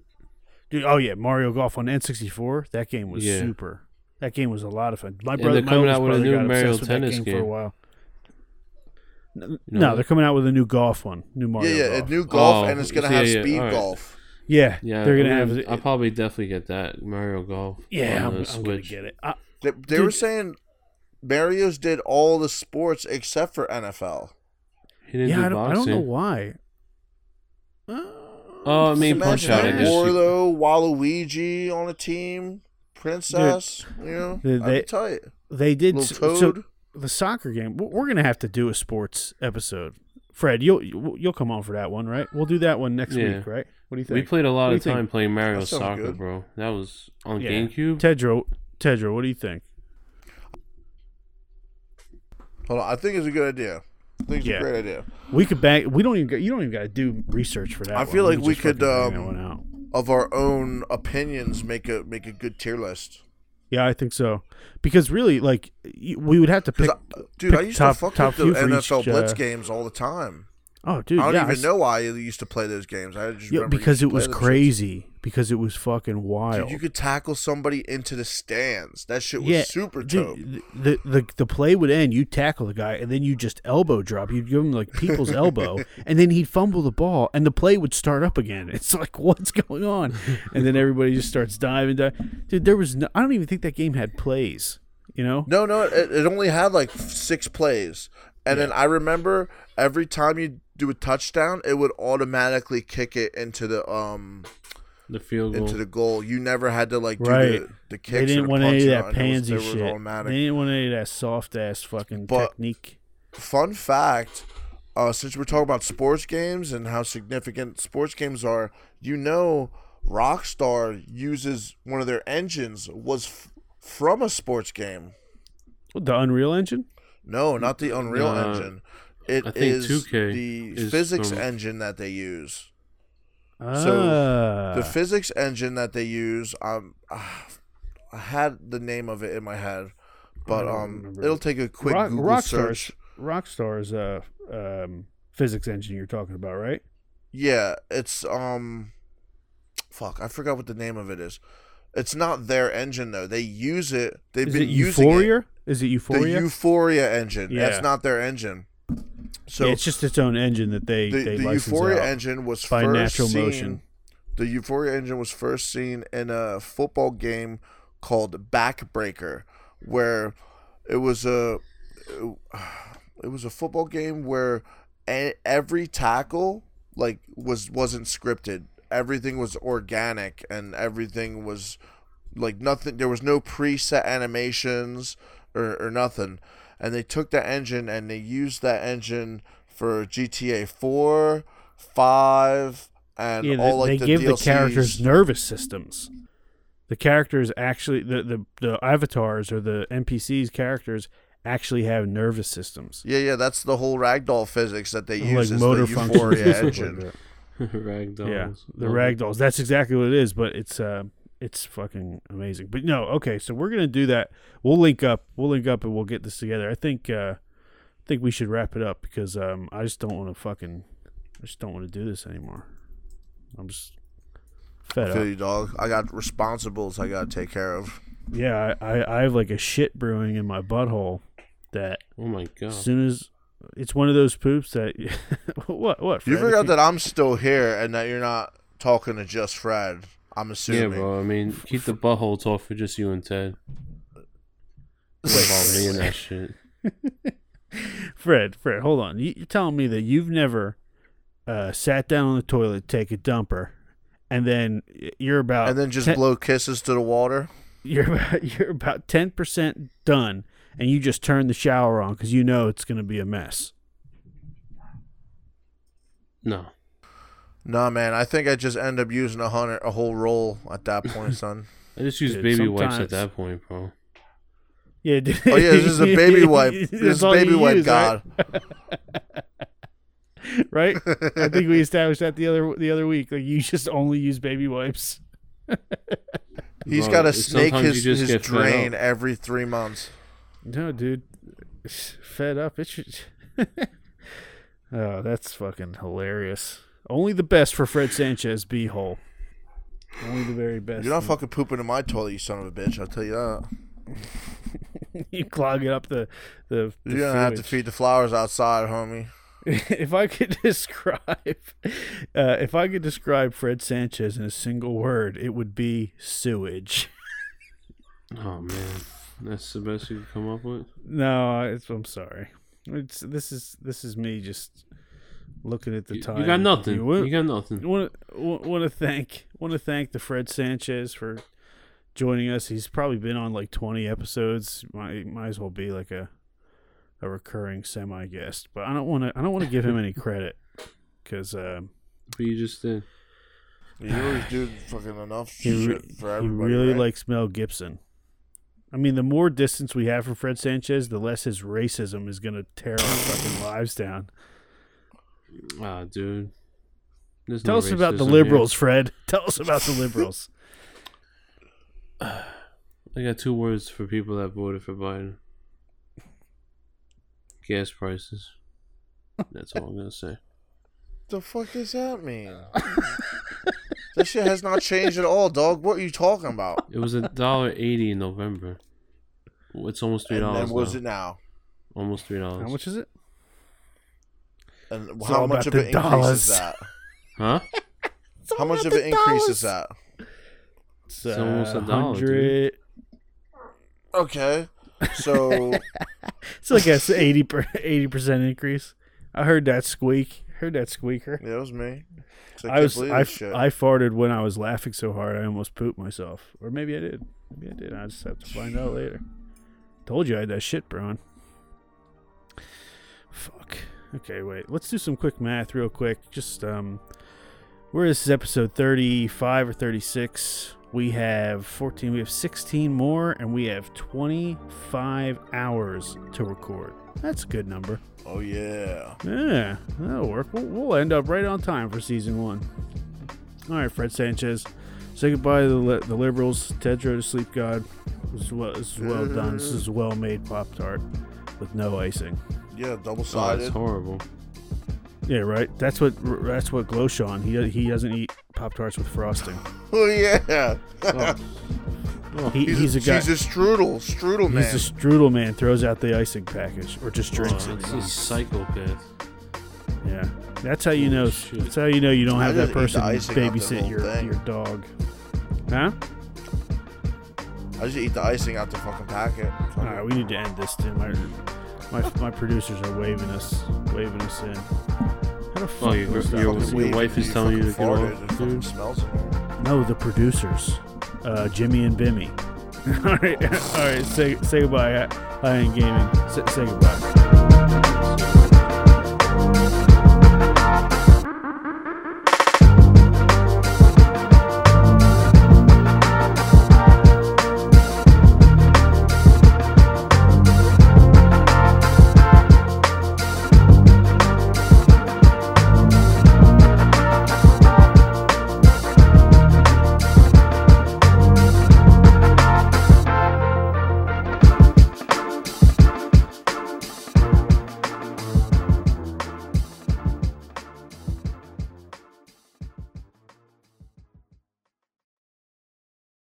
Dude, oh yeah, Mario Golf on N64. That game was Yeah. super. That game was a lot of fun. My And brother, they're my coming out with a new Mario obsessed with that Tennis game, for a while. N- know no, they're coming out with a new golf one, new Mario yeah, yeah, Golf. a new golf, Oh, and it's gonna yeah, have yeah, speed alright. golf. Yeah, Yeah, they're gonna I'm have. I'll probably definitely get that Mario Golf. yeah, I'm, I'm gonna get it. I, They, they were saying Mario's did all the sports except for NFL. He didn't yeah, do I don't, I don't know why. Uh, Oh, I mean, Imagine Punch Out. I that. Or though Waluigi on a team, Princess, you know, Dude, that'd they- be tight. they did Little so the soccer game. We're gonna have to do a sports episode. Fred, you'll you'll come on for that one, right? We'll do that one next Yeah. week, right? What do you think? We played a lot of do time think? playing Mario Soccer, good. bro. That was on Yeah. GameCube. Tedro, Tedro, what do you think? Hold on, I think it's a good idea. I think it's Yeah. a great idea. We could back. We don't even. You don't even got to do research for that. I one. feel like we just could, fucking um. Of our own opinions, make a make a good tier list. Yeah, I think so. Because really, like, we would have to pick. Because, dude, I used top- to fuck top with the NFL each, Blitz uh, games all the time. Oh, dude, I don't yeah, even know why I used to play those games. I just Yeah, because it was play them shits. crazy. Because it was fucking wild. Dude, you could tackle somebody into the stands. That shit was yeah, super dope. dude, the, the the play would end. You tackle the guy, and then you just elbow drop. You'd give him like people's [laughs] elbow, and then he'd fumble the ball, and the play would start up again. [laughs] It's like, what's going on? And then everybody just starts diving. Dive. Dude, there was no. I don't even think that game had plays. You know? No, no, it, it only had like six plays. And then I remember every time you do a touchdown, it would automatically kick it into the um The field goal. into the goal. You never had to like do Right. the, the kicks They didn't or the want any of that on. It was- pansy it was shit. automatic. They didn't want any of that soft ass fucking But- technique. Fun fact, uh, since we're talking about sports games and how significant sports games are, you know, Rockstar uses one of their engines was f- from a sports game. The Unreal Engine. No, not the Unreal Uh, Engine. It I think is 2K the is physics from- engine that they use. Ah, The physics engine that they use, um, ah, [sighs] I had the name of it in my head, but um, it'll take a quick Rock, Google Rockstar's search. Rockstar's uh um physics engine you're talking about, right? Yeah, it's um, fuck, I forgot what the name of it is. It's not their engine though. They use it. They've Is been it using it. Euphoria? Is it Euphoria? The Euphoria? Euphoria engine. Yeah. That's not their engine. So yeah, it's just its own engine that they the, they the Euphoria engine was by first Natural seen, Motion. The Euphoria engine was first seen in a football game called Backbreaker, where it was a [sighs] it was a football game where every tackle like was wasn't scripted. Everything was organic and everything was like nothing. There was no preset animations or, or nothing. And they took that engine and they used that engine for GTA 4, 5, and yeah, all they, like they the give the characters nervous systems. The characters actually the, the the avatars or the NPCs characters actually have nervous systems. Yeah, yeah, that's the whole ragdoll physics that they use is motor the functions. Euphoria and stuff like engine. [laughs] Ragdolls. Yeah, the Love ragdolls. That's exactly what it is, but it's uh it's fucking amazing. But no, okay, so we're gonna do that. We'll link up. We'll link up and we'll get this together. I think uh I think we should wrap it up because um I just don't want to fucking I just don't want to do this anymore. I'm just fed I feel up. you, dog. I got responsibles I gotta take care of. Yeah, I, I I have like a shit brewing in my butthole that Oh my god. as soon as it's one of those poops that [laughs] what what You Fred? forgot that I'm still here and that you're not talking to just Fred. I'm Yeah, bro. I mean, keep the butthole talk for just you and Ted. [laughs] Involve me in that shit. [laughs] Fred, Fred, hold on. You- You're telling me that you've never uh, sat down on the toilet, take a dumper, and then you're about and then just 10 blow kisses to the water. you're [laughs] about, you're about ten percent done, and you just turn the shower on because you know it's gonna be a mess. No. Nah, man. I think I just end up using a hundred, a whole roll at that [laughs] point, son. I just use Dude, baby wipes at that point, bro. Yeah. dude. Oh yeah, this is a baby [laughs] wipe. That's This is all baby wipe use, right? god. [laughs] right? I think we established that the other the other week. Like you just only use baby wipes. He's got to snake sometimes his, just his drain every three months. No, dude. [sighs] Fed up. It should. oh, that's fucking hilarious. Only the best for Fred Sanchez beehole. Only the very best. You're not fucking pooping in my toilet, you son of a bitch. I'll tell you that. [laughs] you clogging up the the. the You're gonna have to feed the flowers outside, homie. [laughs] if I could [laughs] describe, uh, if I could describe Fred Sanchez in a single word, it would be sewage. Oh man, that's the best you could come up with. No, it's, I'm sorry. It's this is this is me just looking at the You, time. you got nothing. You wa- You got nothing. want to want to thank want to thank the Fred Sanchez for joining us. He's probably been on like 20 episodes. Might might as well be like a a recurring semi guest. But I don't want to I don't want to give him any credit because uh, But you just did. You always do fucking enough he re- shit for he really right? likes Mel Gibson. I mean, the more distance we have from Fred Sanchez, the less his racism is going to tear our fucking lives down. Ah, dude. There's Tell no us about the racism liberals, Fred. [laughs] Tell us about the liberals. [laughs] I got two words for people that voted for Biden. Gas prices. That's all I'm gonna say. [laughs] The fuck does that mean? that shit has not changed at all, dog. What are you talking about? It was a dollar eighty in November. It's almost three And dollars. then what's it now? Almost three dollars. How much is it? And It's how much of the an increase dollars. is that? Huh? [laughs] How much of an increase is that? It's, It's almost a uh, dollar, dude. 100 Okay. So It's like a 80 percent increase. I heard that squeak. Heard that squeaker. yeah, it was me. So I, I was I, shit. I farted when I was laughing so hard I almost pooped myself. Or maybe I did. Maybe I did. I just have to find out later. Told you I had that shit, Braun. Fuck. Okay, wait. Let's do some quick math real quick. Just um where is this episode 35 or 36? We have 14, we have 16 more and we have 25 hours to record. That's a good number. oh yeah. Yeah, that'll work. We'll, we'll end up right on time for season one. All right, Fred Sanchez. Say goodbye to the, the liberals. Tedro to sleep god. This is well, this is well done. This is [laughs] well made Pop Tart with no icing. Yeah, double Oh, sided. that's horrible. Yeah, right. That's what that's what Glowshon. He he doesn't eat Pop Tarts with frosting. [laughs] oh yeah. Oh. [laughs] oh. He, he's, he's, a guy. He's a strudel, strudel man. He's a strudel man. Throws out the icing package or just drinks Oh, it. it's a psychopath. Yeah, that's how you know. Shit. That's how you know you don't I have that person icing off the babysit your thing. your dog. Huh? I just eat the icing out the fucking packet. All right, we need to end this, Tim. My, my, my producers are waving us, waving us in. How the fuck Oh, your- was that? your- your wife is you telling you to get farted. off, dude? smells. No, the producers, uh, Jimmy and Bimmy. [laughs] all right, all right. Say say goodbye. I, I ain't gaming. Say, say goodbye.